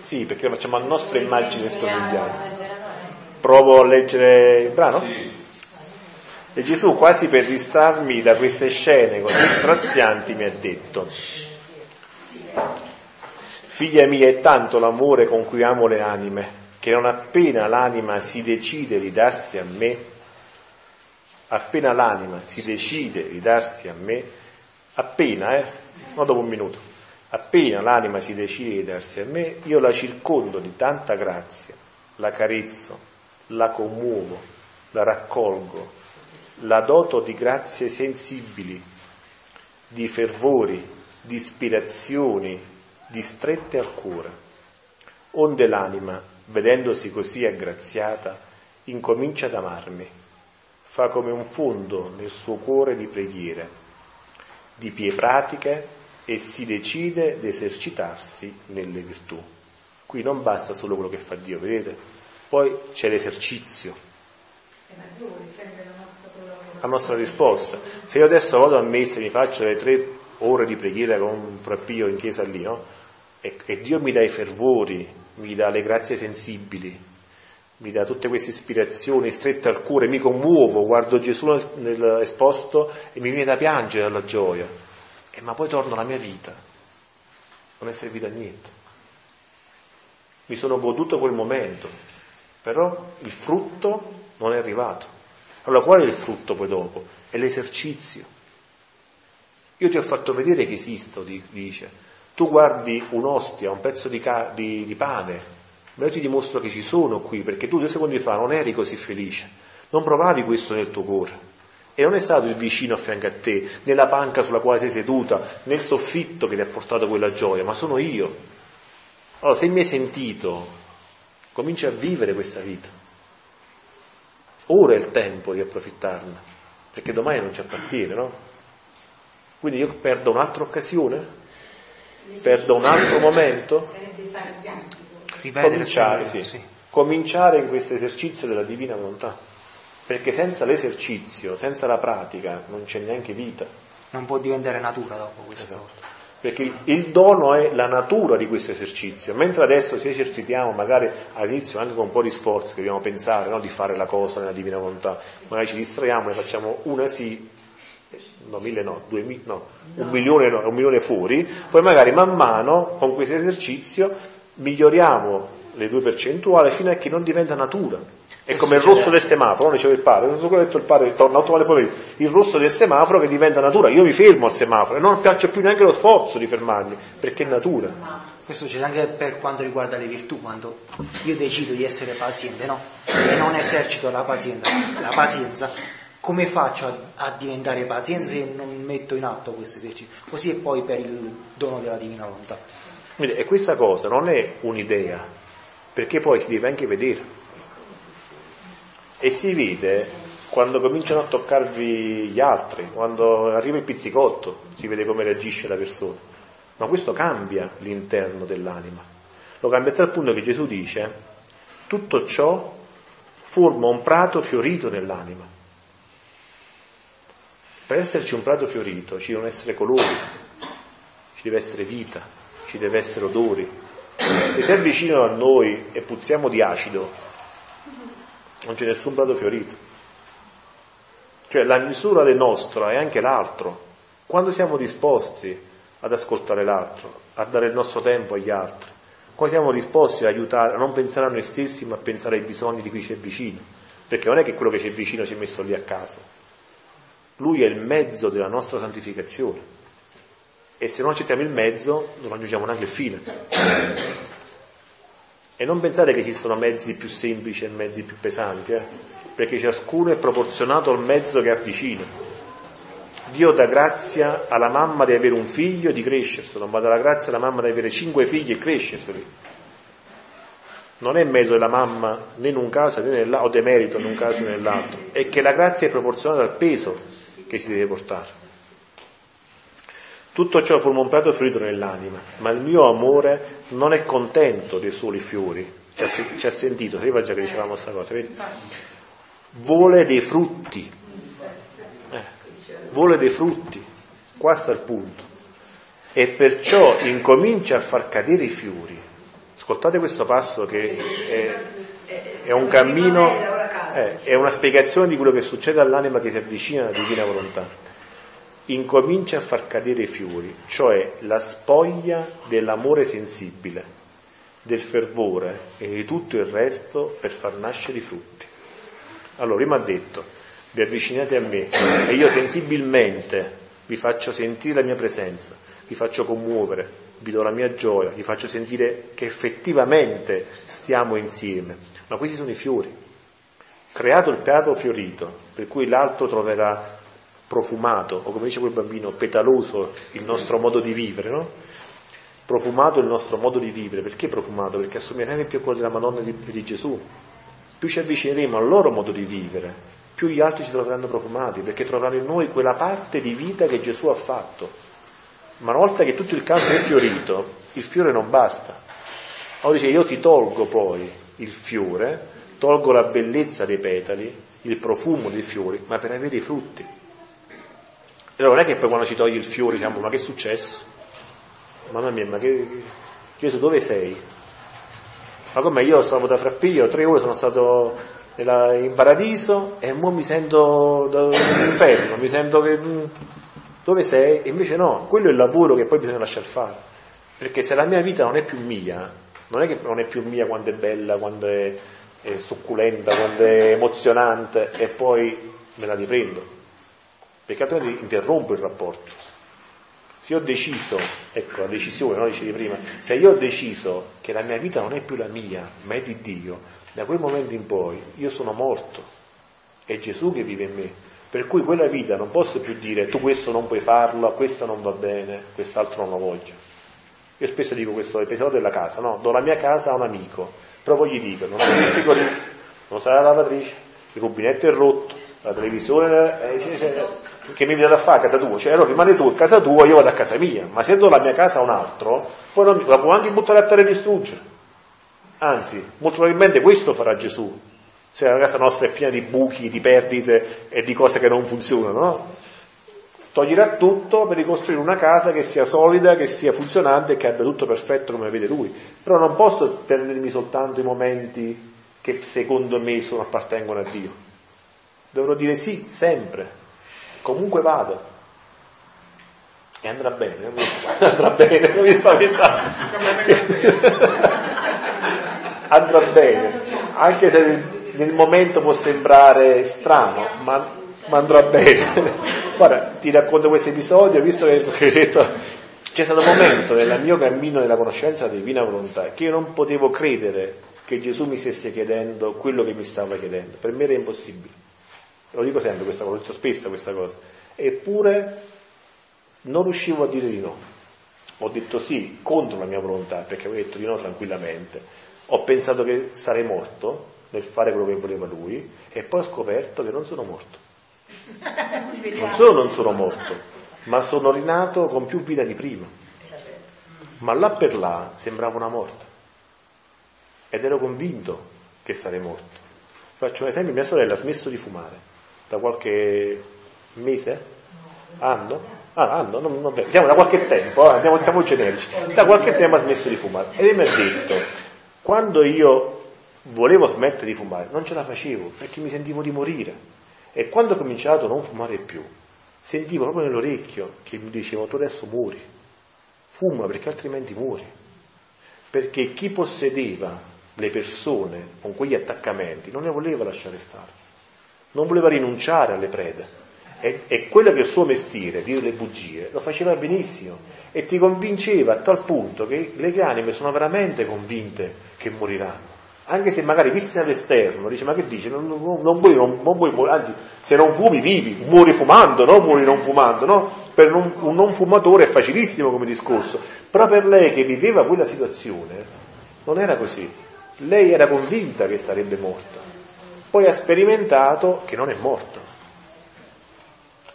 Sì, perché lo facciamo a nostra immagine e somiglianza. Provo a leggere il brano? E Gesù, quasi per distrarmi da queste scene così strazianti, mi ha detto, figlia mia, è tanto l'amore con cui amo le anime, che non appena l'anima si decide di darsi a me, appena l'anima si decide di darsi a me, appena, eh, non dopo un minuto, appena l'anima si decide di darsi a me, io la circondo di tanta grazia, la carezzo, la commuovo, la raccolgo, la doto di grazie sensibili, di fervori, di ispirazioni, di strette al cuore. Onde l'anima, vedendosi così aggraziata, incomincia ad amarmi, fa come un fondo nel suo cuore di preghiere, di pie pratiche e si decide ad esercitarsi nelle virtù. Qui non basta solo quello che fa Dio, vedete? Poi c'è l'esercizio, la nostra risposta. Se io adesso vado a messa e mi faccio le tre ore di preghiera con un frappio in chiesa lì, no? E, e Dio mi dà i fervori, mi dà le grazie sensibili, mi dà tutte queste ispirazioni strette al cuore, mi commuovo, guardo Gesù nel, nel esposto e mi viene da piangere dalla gioia. E ma poi torno alla mia vita. Non è servito a niente. Mi sono goduto quel momento, però il frutto non è arrivato. Allora qual è il frutto poi dopo? È l'esercizio. Io ti ho fatto vedere che esisto, di- dice. Tu guardi un'ostia, un pezzo di, ca- di- di pane, ma io ti dimostro che ci sono qui, perché tu due secondi fa non eri così felice, non provavi questo nel tuo cuore. E non è stato il vicino a fianco a te, nella panca sulla quale sei seduta, nel soffitto che ti ha portato quella gioia, ma sono io. Allora, se mi hai sentito, comincia a vivere questa vita. Ora è il tempo di approfittarne, perché domani non ci appartiene, no? Quindi io perdo un'altra occasione? Perdo un altro momento? Cominciare, sì. Cominciare in questo esercizio della divina volontà. Perché senza l'esercizio, senza la pratica, non c'è neanche vita. Non può diventare natura dopo questo. Perché il, dono è la natura di questo esercizio, mentre adesso ci esercitiamo magari all'inizio anche con un po' di sforzo, che dobbiamo pensare no, di fare la cosa nella divina volontà, magari ci distraiamo e facciamo una sì, no, mille no, due no, un milione no, un milione fuori, poi magari man mano con questo esercizio miglioriamo le due percentuali fino a che non diventa natura. È Che come il rosso del semaforo, diceva il padre, non so come ha detto il padre, torna volte pomeriggio, il rosso del semaforo che diventa natura, io mi fermo al semaforo e non faccio più neanche lo sforzo di fermarmi, perché è natura. Questo succede anche per quanto riguarda le virtù, quando io decido di essere paziente, no? E non esercito la pazienza, la pazienza come faccio a, a diventare paziente se non metto in atto questo esercizio? Così è poi per il dono della divina volontà. E questa cosa non è un'idea, perché poi si deve anche vedere. E si vede quando cominciano a toccarvi gli altri, quando arriva il pizzicotto, si vede come reagisce la persona. Ma questo cambia l'interno dell'anima. Lo cambia a tal punto che Gesù dice, tutto ciò forma un prato fiorito nell'anima. Per esserci un prato fiorito ci devono essere colori, ci deve essere vita, ci deve essere odori. Se si avvicinano a noi e puzziamo di acido, non c'è nessun prato fiorito. Cioè la misura del nostro è anche l'altro. Quando siamo disposti ad ascoltare l'altro, a dare il nostro tempo agli altri, quando siamo disposti ad aiutare, a non pensare a noi stessi, ma a pensare ai bisogni di chi ci è vicino, perché non è che quello che ci è vicino ci è messo lì a caso. Lui è il mezzo della nostra santificazione. E se non accettiamo il mezzo, non raggiungiamo neanche il fine. E non pensate che esistono mezzi più semplici e mezzi più pesanti, eh? perché ciascuno è proporzionato al mezzo che ha vicino. Dio dà grazia alla mamma di avere un figlio e di crescerselo, ma dà la grazia alla mamma di avere cinque figli e crescerseli. Non è merito della mamma né in un caso né nell'altro, o demerito in un caso né nell'altro, è che la grazia è proporzionata al peso che si deve portare. Tutto ciò forma un prato fiorito nell'anima, ma il mio amore non è contento dei soli fiori. Ci ha, ci ha sentito, sapeva già che dicevamo questa cosa, vedi? Vuole dei frutti. Eh, vuole dei frutti. Qua sta il punto. E perciò incomincia a far cadere i fiori. Ascoltate questo passo che è, è un cammino, eh, è una spiegazione di quello che succede all'anima che si avvicina alla divina volontà incomincia a far cadere i fiori, cioè la spoglia dell'amore sensibile, del fervore e di tutto il resto per far nascere i frutti. Allora, prima ha detto, vi avvicinate a me e io sensibilmente vi faccio sentire la mia presenza, vi faccio commuovere, vi do la mia gioia, vi faccio sentire che effettivamente stiamo insieme. Ma questi sono i fiori. Creato il prato fiorito, per cui l'altro troverà profumato, o come dice quel bambino, petaloso il nostro modo di vivere, no? Profumato il nostro modo di vivere. Perché profumato? Perché assomiglia sempre più a quello della Madonna di, di Gesù. Più ci avvicineremo al loro modo di vivere, più gli altri ci troveranno profumati, perché troveranno in noi quella parte di vita che Gesù ha fatto. Ma una volta che tutto il campo è fiorito, il fiore non basta. Allora dice, io ti tolgo poi il fiore, tolgo la bellezza dei petali, il profumo dei fiori, ma per avere i frutti. E allora non è che poi quando ci togli il fiore diciamo, ma che è successo? Mamma mia, ma che... Gesù dove sei? Ma come io stavo da Frappillo, tre ore sono stato nella- in paradiso e ora mi sento da- dall'inferno, mi sento che... mm, Dove sei? E invece no, quello è il lavoro che poi bisogna lasciare fare. Perché se la mia vita non è più mia, non è che non è più mia quando è bella, quando è, è succulenta, quando è emozionante e poi me la riprendo. Perché altrimenti interrompo il rapporto. Se io ho deciso, ecco la decisione, no? dicevi prima, se io ho deciso che la mia vita non è più la mia, ma è di Dio, da quel momento in poi io sono morto. È Gesù che vive in me. Per cui quella vita non posso più dire tu questo non puoi farlo, questo non va bene, quest'altro non lo voglio. Io spesso dico questo episodio della casa, no? Do la mia casa a un amico, però poi gli dico, non hai il frigorifero, non sai la lavatrice, il rubinetto è rotto, la televisione eh, cioè, cioè, che mi invitate a fare a casa tua, cioè allora rimane tu a casa tua, io vado a casa mia, ma se do la mia casa a un altro, poi non, la può anche buttare a terra e distruggere. Anzi, molto probabilmente questo farà Gesù, se la casa nostra è piena di buchi, di perdite e di cose che non funzionano, no? Toglierà tutto per ricostruire una casa che sia solida, che sia funzionante e che abbia tutto perfetto come vede lui. Però non posso perdermi soltanto i momenti che secondo me sono, appartengono a Dio. Dovrò dire sì, sempre, comunque vado. E andrà bene, andrà bene, non mi spaventate. andrà bene, anche se nel momento può sembrare strano, ma, ma andrà bene. Guarda, ti racconto questo episodio, visto che, hai detto, c'è stato un momento nel mio cammino nella conoscenza della divina volontà che io non potevo credere che Gesù mi stesse chiedendo quello che mi stava chiedendo, per me era impossibile. Lo dico sempre questa cosa, lo dico spesso questa cosa. Eppure non riuscivo a dire di no. Ho detto sì contro la mia volontà, perché avevo detto di no tranquillamente. Ho pensato che sarei morto nel fare quello che voleva lui e poi ho scoperto che non sono morto. Non solo non sono morto, ma sono rinato con più vita di prima. Ma là per là sembrava una morte. Ed ero convinto che sarei morto. Faccio un esempio, mia sorella ha smesso di fumare da qualche mese, anno, Ah, anno, non, non, andiamo da qualche tempo, eh, andiamo, siamo generici. Da qualche tempo ha smesso di fumare. E lei mi ha detto, quando io volevo smettere di fumare, non ce la facevo perché mi sentivo di morire. E quando ho cominciato a non fumare più, sentivo proprio nell'orecchio che mi dicevano tu adesso muori, fuma perché altrimenti muori. Perché chi possedeva le persone con quegli attaccamenti non le voleva lasciare stare, non voleva rinunciare alle prede. E, e quello che è il suo mestiere, dire le bugie, lo faceva benissimo. E ti convinceva a tal punto che le anime sono veramente convinte che moriranno. Anche se magari viste dall'esterno, dice ma che dici, non, non, non, vuoi, non, non vuoi, anzi se non fumi vivi, muori fumando, no? Muori non fumando, no? Per un, un non fumatore è facilissimo come discorso, però per lei che viveva quella situazione non era così, lei era convinta che sarebbe morta, poi ha sperimentato che non è morta.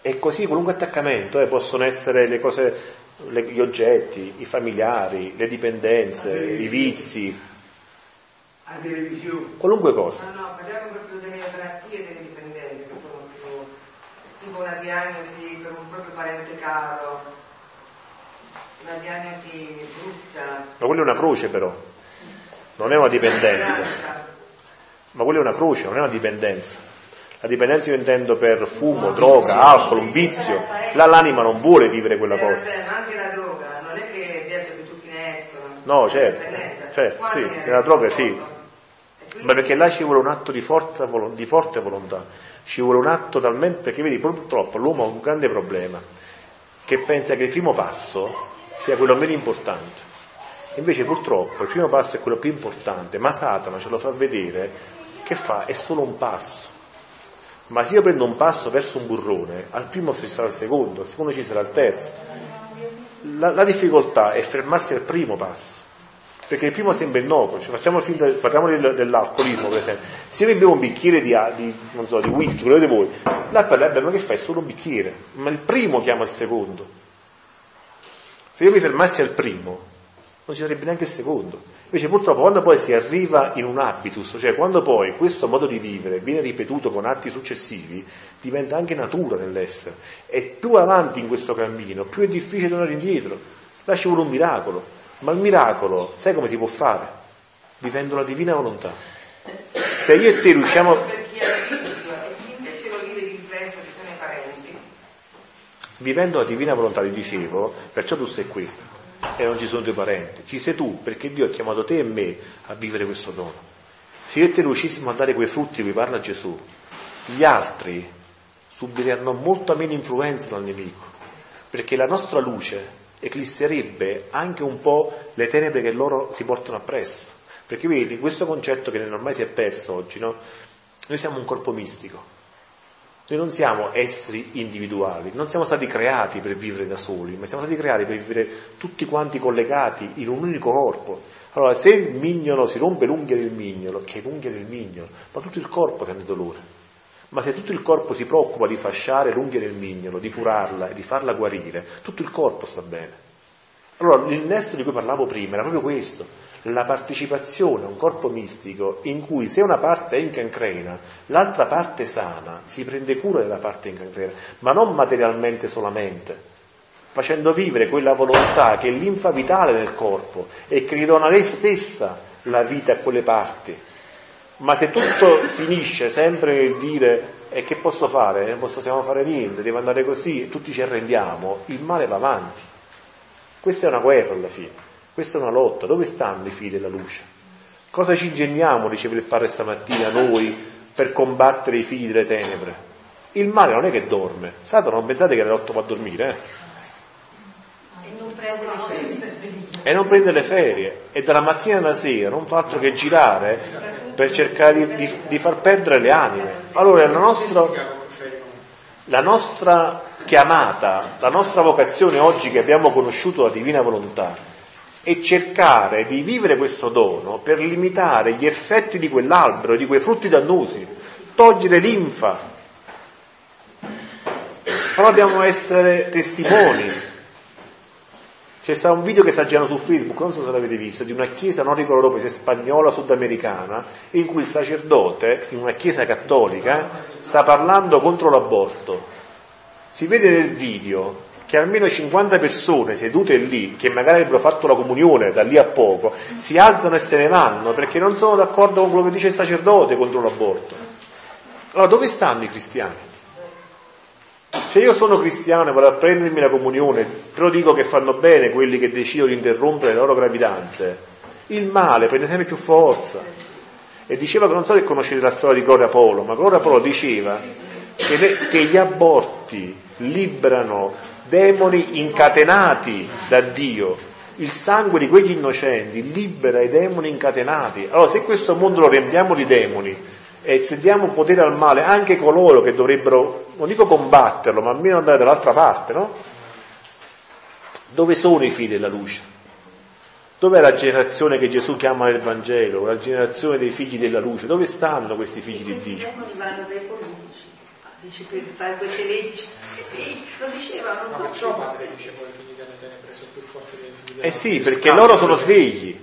E così qualunque attaccamento, eh, possono essere le cose, le, gli oggetti, i familiari, le dipendenze, i vizi, La televisione. qualunque cosa. No, no, parliamo proprio delle malattie e delle dipendenze, che sono più tipo una diagnosi per un proprio parente caro, una diagnosi brutta. Ma quella è una croce però, non è una dipendenza. Ma quella è una croce, non è una dipendenza. La dipendenza io intendo per fumo, droga, alcol, un vizio. Là l'anima non vuole vivere quella Eh, cosa. vabbè, ma anche la droga, non è che è detto che tutti ne escono. No, certo, certo, sì, ne nella droga sì. Ma perché là ci vuole un atto di volo- di forte volontà, ci vuole un atto talmente, perché vedi purtroppo l'uomo ha un grande problema, che pensa che il primo passo sia quello meno importante. Invece purtroppo il primo passo è quello più importante, ma Satana ce lo fa vedere che fa, è solo un passo. Ma se io prendo un passo verso un burrone, al primo ci sarà il secondo, al secondo ci sarà il terzo. La, la difficoltà è fermarsi al primo passo. Perché il primo sembra innocuo, cioè facciamo finta, parliamo del- dell'alcolismo per esempio. Se io mi bevo un bicchiere di, di, so, di whisky, quello di voi, là lei, ma che fai? È solo un bicchiere. Ma il primo chiama il secondo. Se io mi fermassi al primo, non ci sarebbe neanche il secondo. Invece purtroppo quando poi si arriva in un habitus, cioè quando poi questo modo di vivere viene ripetuto con atti successivi, diventa anche natura nell'essere. E più avanti in questo cammino, più è difficile tornare indietro. Là ci vuole un miracolo. Ma il miracolo, sai come si può fare? Vivendo la divina volontà. Se io e te riusciamo... E Vivendo la divina volontà, ti dicevo, perciò tu sei qui e non ci sono tuoi parenti, ci sei tu perché Dio ha chiamato te e me a vivere questo dono. Se te riuscissimo a dare quei frutti di parla Gesù, gli altri subiranno molta meno influenza dal nemico, perché la nostra luce eclisserebbe anche un po' le tenebre che loro si portano appresso. Perché vedi, questo concetto che ormai si è perso oggi, no? Noi siamo un corpo mistico, noi non siamo esseri individuali, non siamo stati creati per vivere da soli, ma siamo stati creati per vivere tutti quanti collegati in un unico corpo. Allora, se il mignolo si rompe l'unghia del mignolo, che è l'unghia del mignolo, ma tutto il corpo sente dolore. Ma se tutto il corpo si preoccupa di fasciare l'unghia del mignolo, di curarla e di farla guarire, tutto il corpo sta bene. Allora, il nesto di cui parlavo prima era proprio questo, la partecipazione a un corpo mistico in cui se una parte è in cancrena, l'altra parte sana si prende cura della parte in cancrena, ma non materialmente solamente, facendo vivere quella volontà che è l'infa vitale del corpo e che ridona lei stessa la vita a quelle parti. Ma se tutto <coughs> finisce sempre nel dire e che posso fare? Non possiamo fare niente, deve andare così, tutti ci arrendiamo, il male va avanti. Questa è una guerra alla fine, questa è una lotta. Dove stanno i figli della luce? Cosa ci ingegniamo, diceva il padre stamattina, noi per combattere i figli delle tenebre? Il male non è che dorme. Satana non pensate che alle 8 va a dormire, eh? E non prende le ferie. E non prende le ferie. E dalla mattina alla sera non fa altro che girare per cercare di, di- di far perdere le anime. Allora la nostra, la nostra chiamata, la nostra vocazione oggi che abbiamo conosciuto la divina volontà è cercare di vivere questo dono per limitare gli effetti di quell'albero, di quei frutti dannosi, togliere linfa. Però dobbiamo essere testimoni. C'è stato un video che sta girando su Facebook, non so se l'avete visto, di una chiesa, non ricordo dove, se spagnola, sudamericana, in cui il sacerdote, in una chiesa cattolica, sta parlando contro l'aborto. Si vede nel video che almeno 50 persone sedute lì, che magari avrebbero fatto la comunione da lì a poco, si alzano e se ne vanno perché non sono d'accordo con quello che dice il sacerdote contro l'aborto. Allora dove stanno i cristiani? Se io sono cristiano e vado prendermi la comunione, però dico che fanno bene quelli che decidono di interrompere le loro gravidanze, il male prende sempre più forza. E diceva che non so se conoscete la storia di Gloria Polo, ma Gloria Polo diceva che, le- che gli aborti liberano demoni incatenati da Dio. Il sangue di quegli innocenti libera i demoni incatenati. Allora, se questo mondo lo riempiamo di demoni e se diamo potere al male anche coloro che dovrebbero, non dico combatterlo, ma almeno andare dall'altra parte, no? Dove sono i figli della luce? Dov'è la generazione che Gesù chiama nel Vangelo, la generazione dei figli della luce? Dove stanno questi figli di Dio? demoni vanno dai politici. Dice per fare queste leggi. Sì, sì, lo diceva, non Ma so perciò padre dice poi i figli delle tenebre sono più forti dei figli della Eh sì, perché loro sono svegli,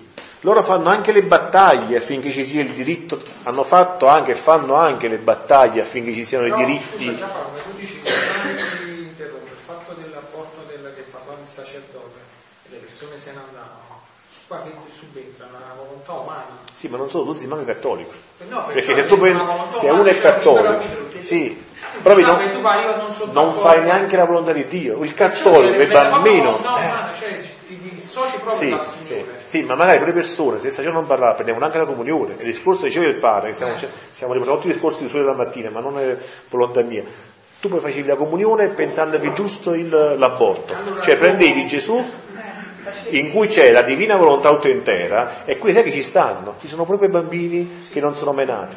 loro fanno anche le battaglie affinché ci sia il diritto, hanno fatto anche e fanno anche le battaglie affinché ci siano i Però, diritti. Scusa, Giampaolo, tu dici che non ti interrompo, il fatto dell'apporto del, che parlava il sacerdote e le persone se ne andavano, qua che subentra una volontà umana. Sì, ma non solo, tu sei manco cattolico. No, Perché se tu se uno è cioè, cattolico, sì, provi Ah, non, vai, non non fai neanche la volontà di Dio. Il cattolico la bambino. umana, cioè, ti dissoci proprio Sì, sì, sì, ma magari per le persone, se stasera non parlava, prendiamo anche la comunione. Il discorso diceva il padre, che stiamo, Eh. stiamo riportando tutti i discorsi di sole della mattina, ma non è volontà mia. Tu poi facevi la comunione pensando che è giusto il- l'aborto. Cioè prendevi Gesù in cui c'è la divina volontà autointera e qui sai che ci stanno, ci sono proprio i bambini che non sono mai nati,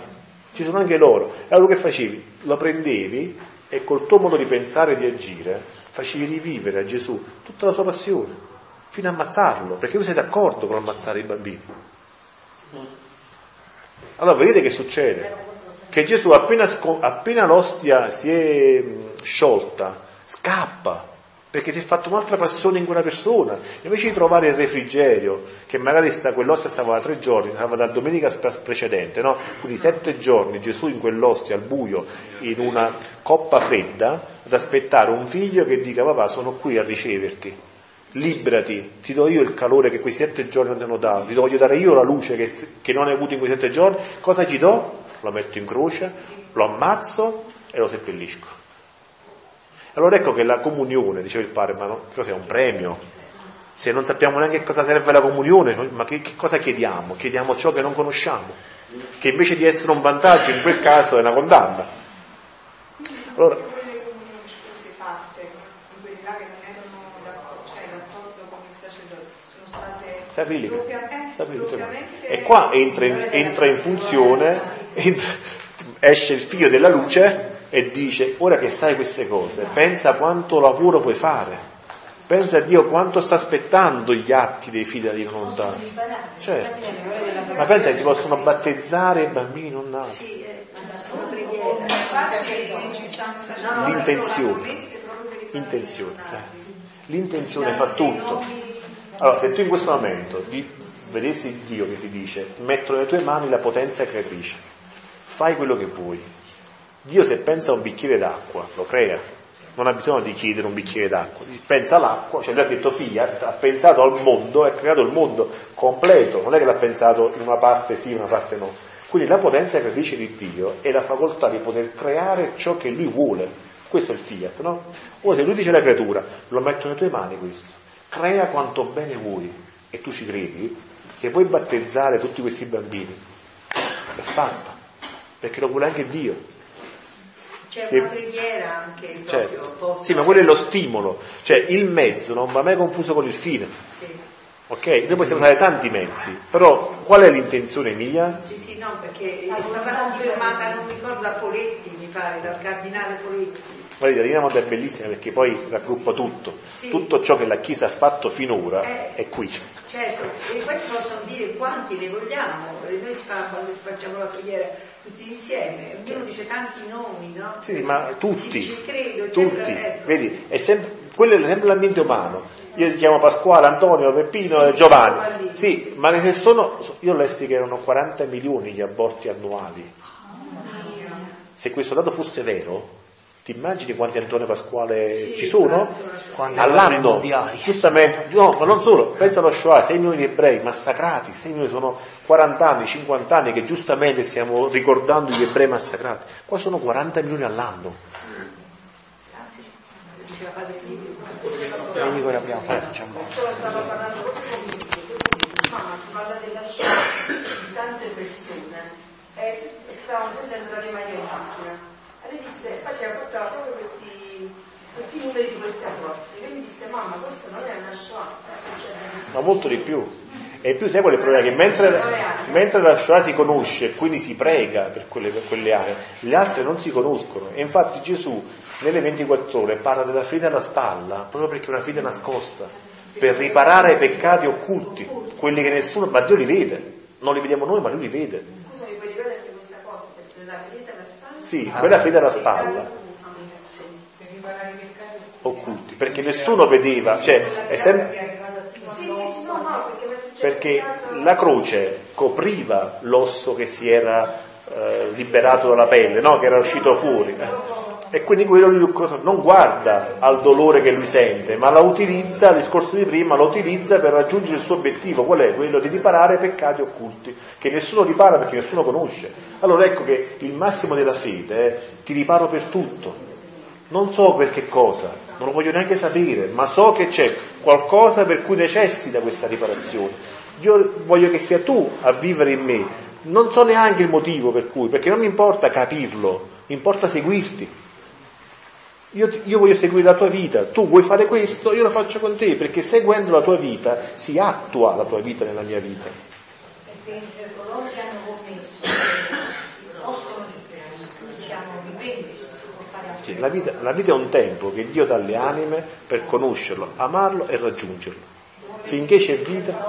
ci sono anche loro. Allora che facevi? Lo prendevi e col tuo modo di pensare e di agire facevi rivivere a Gesù tutta la sua passione, fino a ammazzarlo, perché tu sei d'accordo con ammazzare i bambini. Allora vedete che succede? Che Gesù appena, appena l'ostia si è sciolta, scappa, perché si è fatto un'altra passione in quella persona. Invece di trovare il refrigerio, che magari sta, quell'ostia stava da tre giorni, stava da domenica precedente, no? quindi sette giorni Gesù in quell'ostia al buio, in una coppa fredda, ad aspettare un figlio che dica papà sono qui a riceverti, liberati, ti do io il calore che quei sette giorni non ti hanno dato, ti voglio dare io la luce che, che non hai avuto in quei sette giorni, cosa ci do? Lo metto in croce, lo ammazzo e lo seppellisco. Allora ecco che la comunione, diceva il padre, ma no, cos'è un premio? Se non sappiamo neanche cosa serve la comunione, ma che, che cosa chiediamo? Chiediamo ciò che non conosciamo, che invece di essere un vantaggio in quel caso è una condanna. Allora, cioè doppiamente- E qua entra in, entra in funzione, entra- esce il figlio della luce e dice, ora che sai queste cose, pensa quanto lavoro puoi fare, pensa a Dio quanto sta aspettando gli atti dei figli di volontà. Certo. Ma pensa che si possono battezzare i bambini non nati. Eh, stanno facendo L'intenzione. Intenzione. eh. L'intenzione fa tutto. Allora, se tu in questo momento vedessi Dio che ti dice, metto nelle tue mani la potenza creatrice, fai quello che vuoi. Dio se pensa a un bicchiere d'acqua, lo crea. Non ha bisogno di chiedere un bicchiere d'acqua. Pensa all'acqua, cioè lui ha detto fiat, ha pensato al mondo, ha creato il mondo completo, non è che l'ha pensato in una parte sì, in una parte no. Quindi la potenza creatrice di Dio è la facoltà di poter creare ciò che lui vuole. Questo è il fiat, no? Ora se lui dice alla creatura, lo metto nelle tue mani questo, crea quanto bene vuoi e tu ci credi, se vuoi battezzare tutti questi bambini, è fatta, perché lo vuole anche Dio. C'è Sì. una preghiera anche proprio Certo. Sì, ma quello è lo stimolo, cioè il mezzo non va mai confuso con il fine. Sì. Ok? Noi possiamo usare tanti mezzi, però qual è l'intenzione mia? Sì, sì, no, perché è stata confermata, non mi ricordo, da Poletti, mi pare, dal cardinale Poletti. La Divina Volontà è bellissima perché poi raggruppa tutto. Sì. Tutto ciò che la Chiesa ha fatto finora Eh. è qui. Certo, e poi si possono dire quanti ne vogliamo, noi quando facciamo la preghiera tutti insieme, ognuno dice tanti nomi, no? Sì, sì, ma tutti, dice credo, tutti, ecco. vedi, è sempre, quello è sempre l'ambiente umano. Io li chiamo Pasquale, Antonio, Peppino e Giovanni. Sì, ma se sono, io ho lessi che erano 40 milioni gli aborti annuali. Se questo dato fosse vero, ti immagini quanti Antonio Pasquale ci sono? Guerre All'anno, mondiali. giustamente, no, ma non solo, pensa allo Shoah, 6 milioni di ebrei massacrati, 6 milioni sono 40 anni, 50 anni che giustamente stiamo ricordando gli ebrei massacrati, qua sono 40 milioni all'anno. Vedi cosa abbiamo fatto, di tante persone. E stavamo sentendo la Maria in macchina lei disse, faceva portava proprio questi, questi numeri di questi e lei mi disse mamma questo non è una Shoah ma molto di più. E più sai qual è il problema? Che mentre, mentre la Shoah si conosce e quindi si prega per quelle, per quelle aree, le altre non si conoscono. E infatti Gesù nelle 24 ore parla della ferita alla spalla, proprio perché è una ferita nascosta, per riparare ai peccati occulti, quelli che nessuno, ma Dio li vede. Non li vediamo noi, ma lui li vede. scusa mi puoi ripetere anche questa cosa perché la ferita alla spalla Sì, quella ferita alla spalla, occulti, perché nessuno vedeva, cioè no perché la croce copriva l'osso che si era eh, liberato dalla pelle, no? che era uscito fuori. E quindi quello non guarda al dolore che lui sente, ma la utilizza, il discorso di prima, lo utilizza per raggiungere il suo obiettivo, qual è? Quello di riparare peccati occulti, che nessuno ripara perché nessuno conosce. Allora ecco che il massimo della fede è ti riparo per tutto, non so per che cosa, non lo voglio neanche sapere, ma so che c'è qualcosa per cui necessita questa riparazione. Io voglio che sia tu a vivere in me, non so neanche il motivo per cui, perché non mi importa capirlo, mi importa seguirti. Io, io voglio seguire la tua vita, tu vuoi fare questo, io lo faccio con te, perché seguendo la tua vita si attua la tua vita nella mia vita. Perché coloro che hanno commesso possono diciamo riprendersi, si può fare anche Sì, la, vita, la vita è un tempo che Dio dà alle anime per conoscerlo, amarlo e raggiungerlo. Finché c'è vita,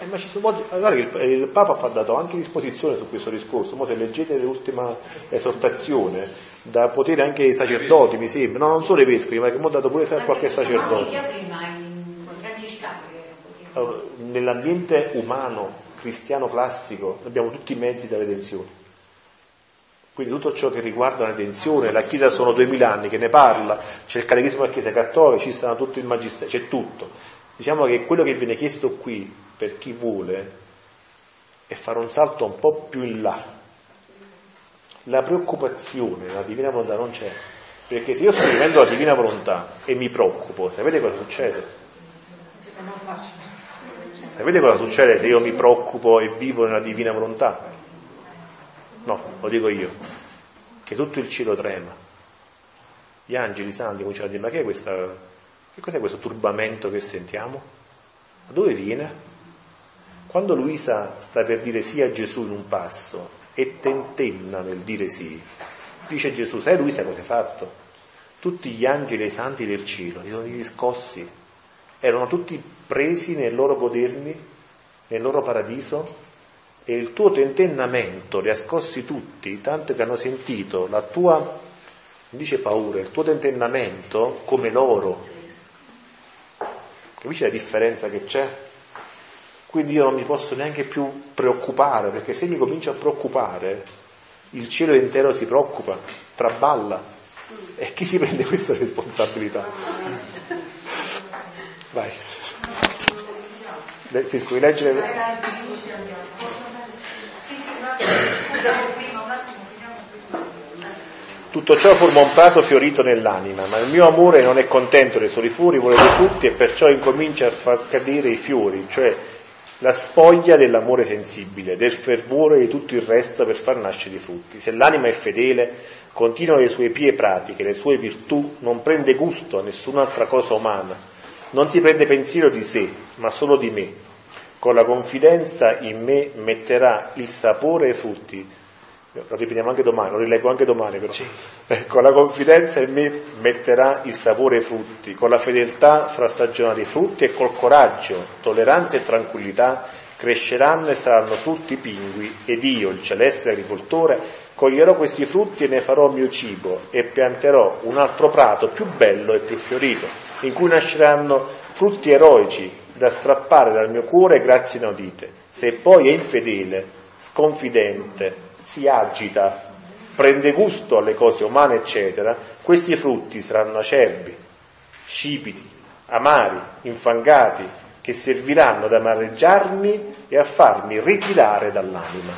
Eh, ma ci sono guarda che il, il Papa ha dato anche disposizione su questo discorso. Mo se leggete l'ultima esortazione, da potere anche ai sacerdoti, mi sembra, no, non solo ai vescovi, ma che ha dato pure a qualche sacerdote. pochino Allora, nell'ambiente umano, cristiano classico, abbiamo tutti i mezzi della redenzione. Quindi tutto ciò che riguarda la redenzione, la Chiesa sono duemila anni che ne parla, c'è il catechismo della Chiesa cattolica, ci stanno tutto il magistero, c'è tutto. Diciamo che quello che viene chiesto qui, per chi vuole, è fare un salto un po' più in là. La preoccupazione, la divina volontà non c'è. Perché se io sto vivendo la divina volontà e mi preoccupo, sapete cosa succede? Sapete cosa succede se io mi preoccupo e vivo nella divina volontà? No, lo dico io, che tutto il cielo trema. Gli angeli santi cominciano a dire, ma che è questa, che cos'è questo turbamento che sentiamo? Da dove viene? Quando Luisa sta per dire sì a Gesù in un passo e tentenna nel dire sì, dice Gesù, sai Luisa cosa hai fatto? Tutti gli angeli e i santi del cielo li sono riscossi, erano tutti presi nel loro godermi, nel loro paradiso e il tuo tentennamento li ha scossi tutti, tanto che hanno sentito la tua, dice paura, il tuo tentennamento come loro. Capisci la differenza che c'è? Quindi io non mi posso neanche più preoccupare, perché se mi comincio a preoccupare, il cielo intero si preoccupa, traballa. E chi si prende questa responsabilità? Vai. Di leggere. Tutto ciò forma un prato fiorito nell'anima, ma il mio amore non è contento dei soli fiori, vuole dei frutti e perciò incomincia a far cadere i fiori, cioè la spoglia dell'amore sensibile, del fervore di tutto il resto per far nascere i frutti. Se l'anima è fedele, continua le sue pie pratiche, le sue virtù, non prende gusto a nessun'altra cosa umana, non si prende pensiero di sé, ma solo di me. Con la confidenza in me metterà il sapore e i frutti. Lo ripetiamo anche domani, lo rileggo anche domani però. Sì. Con la confidenza in me metterà il sapore e i frutti, con la fedeltà fra stagionare i frutti e col coraggio, tolleranza e tranquillità cresceranno e saranno frutti pingui ed io, il celeste agricoltore, coglierò questi frutti e ne farò mio cibo e pianterò un altro prato più bello e più fiorito, in cui nasceranno frutti eroici da strappare dal mio cuore grazie inaudite. Se poi è infedele, sconfidente, si agita, prende gusto alle cose umane, eccetera, questi frutti saranno acerbi, scipiti, amari, infangati, che serviranno ad amareggiarmi e a farmi ritirare dall'anima.